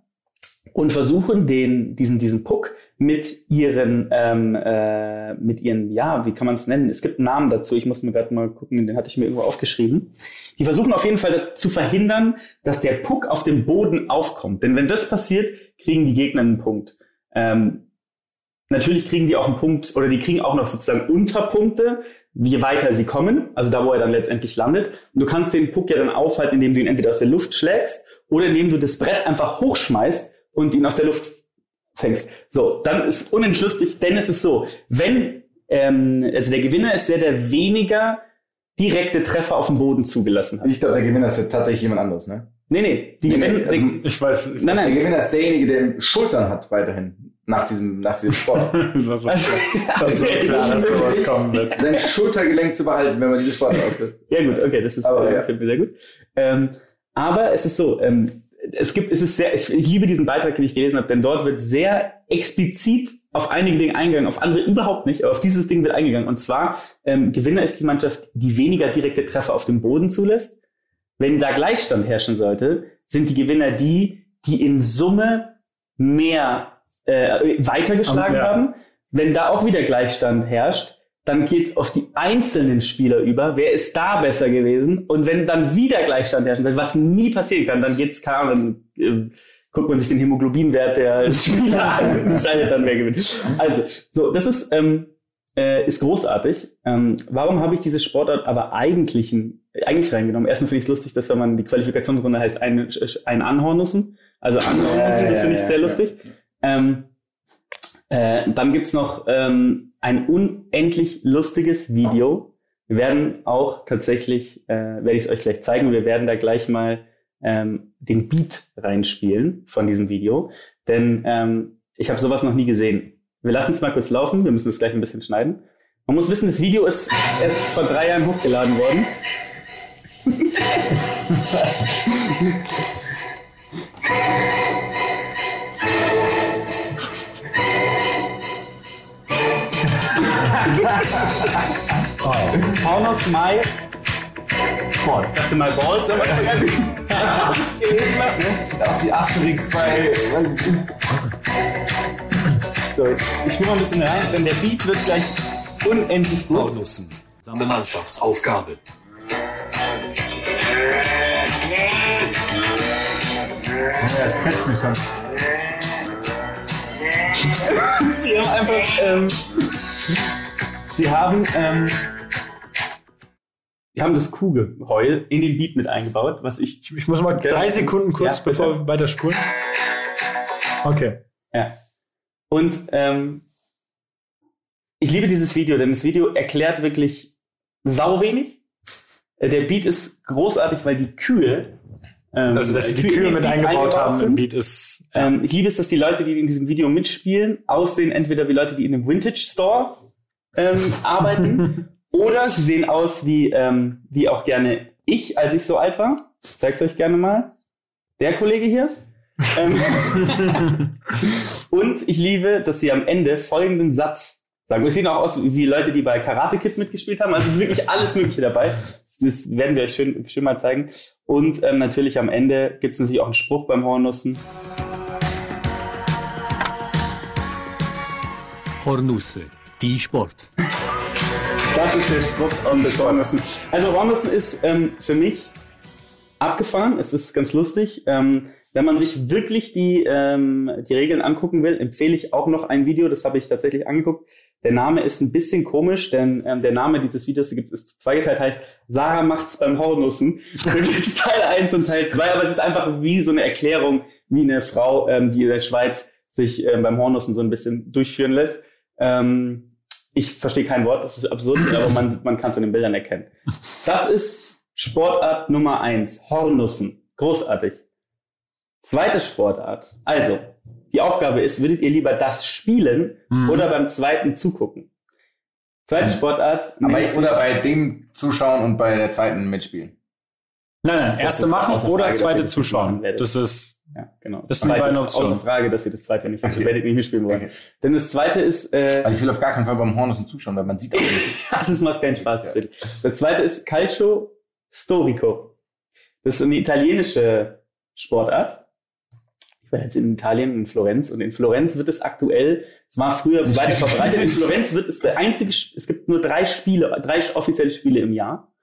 und versuchen den, diesen, diesen Puck mit ihren, ähm, äh, mit ihren, ja, wie kann man es nennen? Es gibt einen Namen dazu. Ich muss mir gerade mal gucken, den hatte ich mir irgendwo aufgeschrieben. Die versuchen auf jeden Fall zu verhindern, dass der Puck auf dem Boden aufkommt. Denn wenn das passiert, kriegen die Gegner einen Punkt. Ähm, natürlich kriegen die auch einen Punkt oder die kriegen auch noch sozusagen Unterpunkte, je weiter sie kommen, also da, wo er dann letztendlich landet. Und du kannst den Puck ja dann aufhalten, indem du ihn entweder aus der Luft schlägst oder indem du das Brett einfach hochschmeißt und ihn aus der Luft fängst. So, dann ist unentschlüssig, denn es ist so, wenn, ähm, also der Gewinner ist der, der weniger direkte Treffer auf dem Boden zugelassen hat. Ich glaube, der Gewinner ist ja tatsächlich jemand anderes, ne? Nee, nee, die Nee, nee, gewinnen, also- Ich weiß. Ich Nein, weiß Der nein. Gewinner ist derjenige, der Schultern hat weiterhin nach diesem, nach diesem Sport. Das war so, Also- das ist so klar, dass sowas kommen wird. Sein Schultergelenk zu behalten, wenn man diese Sport ausführt. Ja gut, okay, das ist Aber äh, ja. sehr gut. Ähm, aber es ist so, ähm, es gibt, es ist sehr, ich, liebe diesen Beitrag, den ich gelesen habe, denn dort wird sehr explizit auf einige Dinge eingegangen, auf andere überhaupt nicht, aber auf dieses Ding wird eingegangen. Und zwar, ähm, Gewinner ist die Mannschaft, die weniger direkte Treffer auf dem Boden zulässt. Wenn da Gleichstand herrschen sollte, sind die Gewinner die, die in Summe mehr äh, weitergeschlagen Ja. haben. Wenn da auch wieder Gleichstand herrscht, dann geht's auf die einzelnen Spieler über. Wer ist da besser gewesen? Und wenn dann wieder Gleichstand herrscht, was nie passieren kann, dann geht's, Ahnung, dann, äh, guckt man sich den Hämoglobinwert der Spieler an und entscheidet dann, wer gewinnt. Also, so, das ist, ähm, äh, ist großartig. Ähm, warum habe ich diese Sportart aber eigentlich, eigentlich reingenommen? Erstmal finde ich es lustig, dass wenn man die Qualifikationsrunde heißt, ein, ein Anhornussen. Also Anhornussen, Ja, das finde ich ja, sehr ja. lustig. Ähm, äh, dann gibt's noch ähm, ein unendlich lustiges Video. Wir werden auch tatsächlich, äh, werde ich es euch gleich zeigen, wir werden da gleich mal ähm, den Beat reinspielen von diesem Video. Denn ähm, ich habe sowas noch nie gesehen. Wir lassen es mal kurz laufen, wir müssen es gleich ein bisschen schneiden. Man muss wissen, das Video ist erst vor drei Jahren hochgeladen worden. Hornus My Sport. Ich dachte mal Balls, aber Sieht aus wie Asterix bei. So, ich schwimme mal ein bisschen rein, denn der Beat wird gleich unendlich gut. Hornussen. Seine Mannschaftsaufgabe. Ja, das catcht mich schon. Sie haben einfach, ähm, sie haben, ähm, wir haben das Kugelheul in den Beat mit eingebaut, was ich, Ich muss mal drei Sekunden kurz, Ja, bevor wir weiter spulen. Okay. ja. Und, ähm, ich liebe dieses Video, denn das Video erklärt wirklich sau wenig. Äh, Der Beat ist großartig, weil die Kühe, ähm, Also, dass sie die Kühe den mit eingebaut haben im sind. Beat ist. Ähm, ich liebe es, dass die Leute, die in diesem Video mitspielen, aussehen entweder wie Leute, die in einem Vintage Store ähm, arbeiten, oder sie sehen aus wie, ähm, wie auch gerne ich, als ich so alt war. Ich zeig's euch gerne mal. Der Kollege hier. ähm, und ich liebe, dass sie am Ende folgenden Satz sagen. Es sehen auch aus wie Leute, die bei Karate Kid mitgespielt haben. Also es ist wirklich alles Mögliche dabei. Das, das werden wir euch schön, schön mal zeigen. Und ähm, natürlich am Ende gibt es natürlich auch einen Spruch beim Hornussen. Hornusse. Die Sport. Das ist der Spruch um das Hornussen. Also Hornussen ist ähm, für mich abgefahren. Es ist ganz lustig. Ähm, wenn man sich wirklich die, ähm, die Regeln angucken will, empfehle ich auch noch ein Video. Das habe ich tatsächlich angeguckt. Der Name ist ein bisschen komisch, denn ähm, der Name dieses Videos gibt ist zweigeteilt, heißt Sarah macht's beim Hornussen. Da gibt's Teil 1 und Teil 2, aber es ist einfach wie so eine Erklärung, wie eine Frau, ähm, die in der Schweiz sich ähm, beim Hornussen so ein bisschen durchführen lässt. Ähm, ich verstehe kein Wort, das ist absurd, aber man, man kann es an den Bildern erkennen. Das ist Sportart Nummer eins, Hornussen. Großartig. Zweite Sportart. Also, die Aufgabe ist, würdet ihr lieber das spielen Mhm. oder beim zweiten zugucken? Zweite Sportart. Aber ich, oder bei dem zuschauen und bei der zweiten mitspielen. Nein, nein, erste machen oder zweite zuschauen. Das ist. Ja, genau. Das sind die Zweite beiden ist Optionen. Außer Frage, dass ihr das zweite nicht, Okay. nicht mitspielen wollen. Okay. Denn das zweite ist, äh, Also ich will auf gar keinen Fall beim Hornussen zuschauen, weil man sieht auch nicht. das macht keinen Spaß. bitte. Das zweite ist Calcio Storico. Das ist eine italienische Sportart. Ich war jetzt in Italien, in Florenz, und in Florenz wird es aktuell, es war früher weiter verbreitet, in Florenz wird es der einzige, es gibt nur drei Spiele, drei offizielle Spiele im Jahr.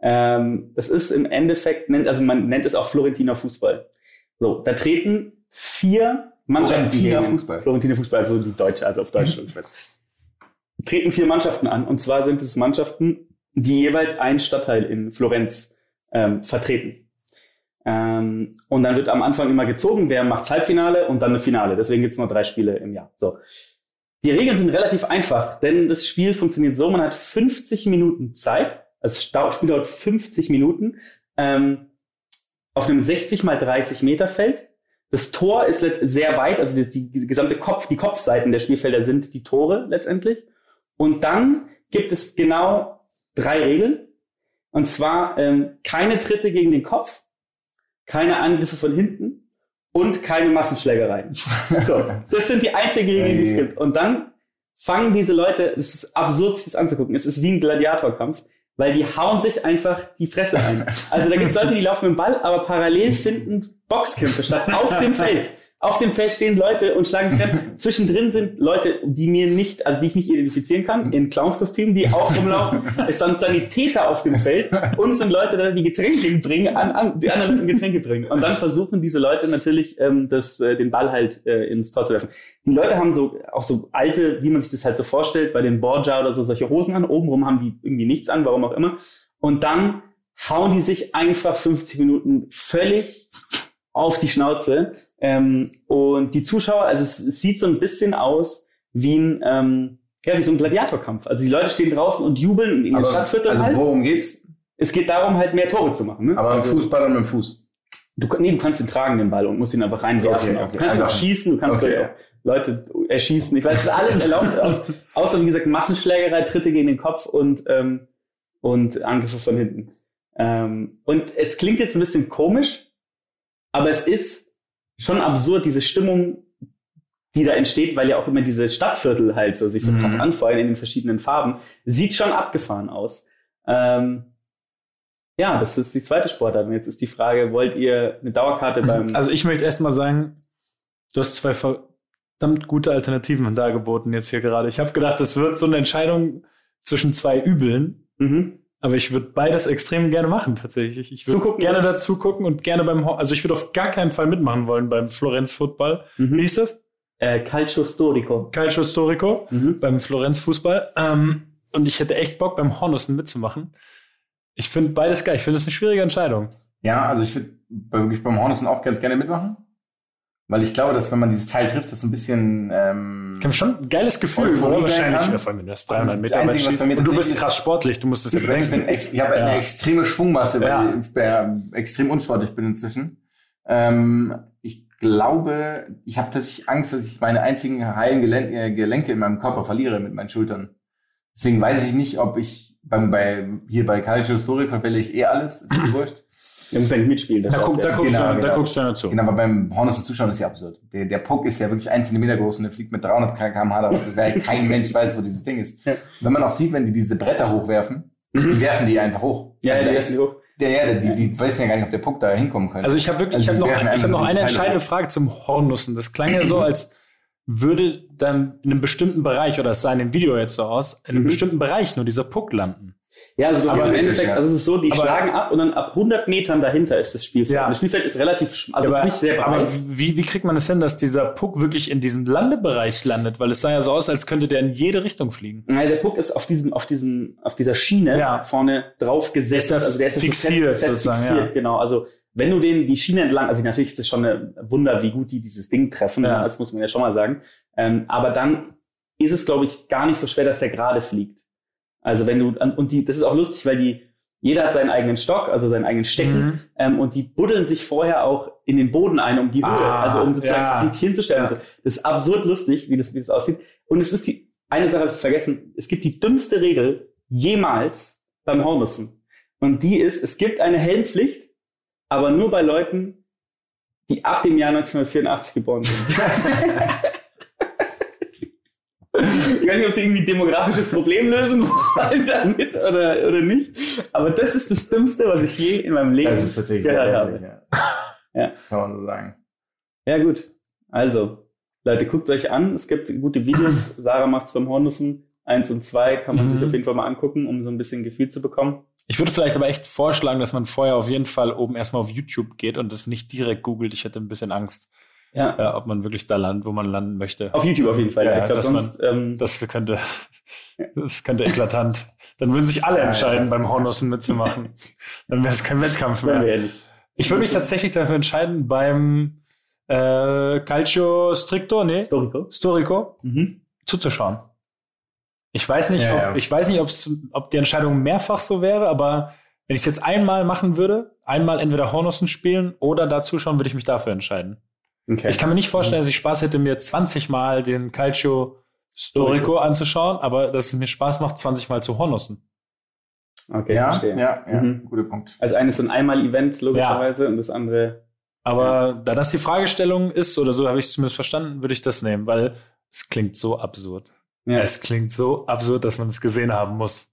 Ähm, das ist im Endeffekt, nennt, also man nennt es auch Florentiner Fußball. So, da treten vier Mannschaften Florentiner Fußball. Florentiner Fußball, also die Deutsche, also auf Deutsch. treten vier Mannschaften an. Und zwar sind es Mannschaften, die jeweils einen Stadtteil in Florenz ähm, vertreten. Ähm, und dann wird am Anfang immer gezogen, wer macht Halbfinale und dann eine Finale. Deswegen gibt es nur drei Spiele im Jahr. So. Die Regeln sind relativ einfach, denn das Spiel funktioniert so, man hat 50 Minuten Zeit. Das Stau- Spiel dauert 50 Minuten. Ähm, auf einem 60 mal 30 Meter Feld. Das Tor ist sehr weit, also die, die, gesamte Kopf, die Kopfseiten der Spielfelder sind die Tore letztendlich. Und dann gibt es genau drei Regeln. Und zwar ähm, keine Tritte gegen den Kopf, keine Angriffe von hinten und keine Massenschlägereien. So, das sind die einzigen Regeln, die es gibt. Und dann fangen diese Leute, es ist absurd, sich das anzugucken. Es ist wie ein Gladiatorkampf, weil die hauen sich einfach die Fresse ein. Also da gibt es Leute, die laufen mit dem Ball, aber parallel finden Boxkämpfe statt auf dem Feld. Auf dem Feld stehen Leute und schlagen sich an. Zwischendrin sind Leute, die mir nicht, also die ich nicht identifizieren kann, in Clownskostümen, die auch rumlaufen. Es sind Sanitäter auf dem Feld und es sind Leute, da, die Getränke bringen, an, an, die anderen Getränke bringen. Und dann versuchen diese Leute natürlich, ähm, das, äh, den Ball halt äh, ins Tor zu werfen. Die Leute haben so auch so alte, wie man sich das halt so vorstellt, bei den Borgia oder so solche Hosen an. Obenrum haben die irgendwie nichts an, warum auch immer. Und dann hauen die sich einfach 50 Minuten völlig auf die Schnauze. Ähm, und die Zuschauer, also es, sieht so ein bisschen aus wie ein, ähm, ja, wie so ein Gladiatorkampf. Also die Leute stehen draußen und jubeln in den Stadtvierteln also halt. worum geht's? Es geht darum, halt mehr Tore zu machen. Ne? Aber also, im Fußball und mit dem Fuß. du, nee, du kannst ihn tragen, den Ball, und musst ihn einfach reinwerfen. Okay, okay. Du kannst ihn auch schießen, du kannst Okay, Leute erschießen. Ich weiß, es ist alles erlaubt, aus, außer wie gesagt Massenschlägerei, Tritte gegen den Kopf und, ähm, und Angriffe von hinten. Ähm, und es klingt jetzt ein bisschen komisch, aber es ist schon absurd, diese Stimmung, die da entsteht, weil ja auch immer diese Stadtviertel halt so sich so Mhm. krass anfeuern in den verschiedenen Farben, sieht schon abgefahren aus. Ähm, ja, das ist die zweite Sportart. Und jetzt ist die Frage, wollt ihr eine Dauerkarte beim... Also ich möchte erst mal sagen, du hast zwei verdammt gute Alternativen dargeboten jetzt hier gerade. Ich habe gedacht, das wird so eine Entscheidung zwischen zwei Übeln, mhm. Aber ich würde beides extrem gerne machen tatsächlich. Ich würde gerne oder? dazu gucken und gerne beim, Ho- also ich würde auf gar keinen Fall mitmachen wollen beim Florenz Football. Wie Mhm. hieß das? Äh, Calcio Storico. Calcio Storico Mhm. beim Florenz Fußball. Ähm, und ich hätte echt Bock beim Hornussen mitzumachen. Ich finde beides geil. Ich finde das eine schwierige Entscheidung. Ja, also ich würde wirklich beim Hornissen auch ganz gerne mitmachen. Weil ich glaube, dass wenn man dieses Teil trifft, das ein bisschen. Ähm, Ich habe schon ein geiles Gefühl, Euphorie Wahrscheinlich. kann. Vor allem, wenn du das 300 Das Meter Einzige, schießt. Und du bist ist- krass sportlich, du musst das ja ich, ich, bedenken. ex, ich habe eine Ja. extreme Schwungmasse, weil Ja. ich äh, extrem unsportlich bin inzwischen. Ähm, ich glaube, ich habe tatsächlich Angst, dass ich meine einzigen heilen Gelen äh, Gelenke in meinem Körper verliere mit meinen Schultern. Deswegen weiß ich nicht, ob ich beim, bei, hier bei Calcio Storico wähle ich eh alles, ist mir wurscht. Wir müssen ja nicht mitspielen. Da, guck, da, ja. guckst Genau, du, da genau. guckst du ja nicht zu. Genau, aber beim Hornissen zuschauen ist ja absurd. Der, der Puck ist ja wirklich ein Zentimeter groß und der fliegt mit 300 km/h wäre kein Mensch weiß, wo dieses Ding ist. Ja. Wenn man auch sieht, wenn die diese Bretter hochwerfen, die werfen die einfach hoch. Ja, Also die ersten ist- hoch. Der, ja, die, die wissen ja gar nicht, ob der Puck da hinkommen könnte. Also ich habe wirklich, ich Also habe die noch, werfen ich hab noch eine entscheidende. Frage zum Hornussen. Das klang ja so, als würde dann in einem bestimmten Bereich, oder es sah in dem Video jetzt so aus, in einem Mhm. bestimmten Bereich nur dieser Puck landen. Ja, also du Aber hast im Endeffekt, ja. also es ist so, die Aber- schlagen ab und dann ab 100 Metern dahinter ist das Spielfeld. Ja. Das Spielfeld ist relativ, also aber, ist nicht sehr aber breit. wie, wie kriegt man es hin, dass dieser Puck wirklich in diesem Landebereich landet? Weil es sah ja so aus, als könnte der in jede Richtung fliegen. Nein, der Puck ist auf diesem, auf diesem, auf dieser Schiene Ja. vorne drauf gesetzt. Also der ist fixiert sozusagen, fixiert, genau. Also wenn du den die Schiene entlang, also natürlich ist das schon ein Wunder, wie gut die dieses Ding treffen. Ja. Das muss man ja schon mal sagen. Ähm, aber dann ist es, glaube ich, gar nicht so schwer, dass der gerade fliegt. Also wenn du und die, das ist auch lustig, weil die jeder hat seinen eigenen Stock, also seinen eigenen Stecken. Mhm. Ähm, und die buddeln sich vorher auch in den Boden ein, um die Höhe, Ah, also um sozusagen ja. richtig hinzustellen. Ja. Das ist absurd lustig, wie das, wie das aussieht. Und es ist die, eine Sache habe ich vergessen, es gibt die dümmste Regel jemals beim Hornissen. Und die ist, es gibt eine Helmpflicht, aber nur bei Leuten, die ab dem Jahr 1984 geboren sind. Ich weiß nicht, ob sie irgendwie ein demografisches Problem lösen wollen damit oder, oder nicht. Aber das ist das Dümmste, was ich je in meinem Leben das ist tatsächlich gehört habe. ja. Ja. Kann man so sagen. Ja, gut. Also, Leute, guckt euch an. Es gibt gute Videos. Sarah macht's beim Hornissen. Eins und zwei kann man Mhm. sich auf jeden Fall mal angucken, um so ein bisschen Gefühl zu bekommen. Ich würde vielleicht aber echt vorschlagen, dass man vorher auf jeden Fall oben erstmal auf YouTube geht und das nicht direkt googelt. Ich hätte ein bisschen Angst, Ja. äh, ob man wirklich da landet, wo man landen möchte. Auf YouTube auf jeden Fall. Ja, Ja, ich glaube, dass man- sonst. ähm, Das könnte, das könnte eklatant. Dann würden sich alle Ja, entscheiden, ja. beim Hornussen mitzumachen. Dann wäre es kein Wettkampf mehr. Ich würde mich tatsächlich dafür entscheiden, beim äh, Calcio Stricto, nee, Historico. Storico, Mhm. zuzuschauen. Ich weiß nicht, Ja, ob, ja. ich weiß nicht, ob's, ob die Entscheidung mehrfach so wäre, aber wenn ich es jetzt einmal machen würde, einmal entweder Hornussen spielen oder da zuschauen, würde ich mich dafür entscheiden. Okay. Ich kann mir nicht vorstellen, dass ich Spaß hätte, mir 20 Mal den Calcio Storico anzuschauen, aber dass es mir Spaß macht, 20 Mal zu Hornussen. okay, Ja, verstehe. ja, ja, Mhm. guter Punkt. Also eines so ein Einmal-Event, logischerweise, und das andere. Aber da das die Fragestellung ist, oder so habe ich es zumindest verstanden, würde ich das nehmen, weil es klingt so absurd. Ja. Es klingt so absurd, dass man es gesehen haben muss.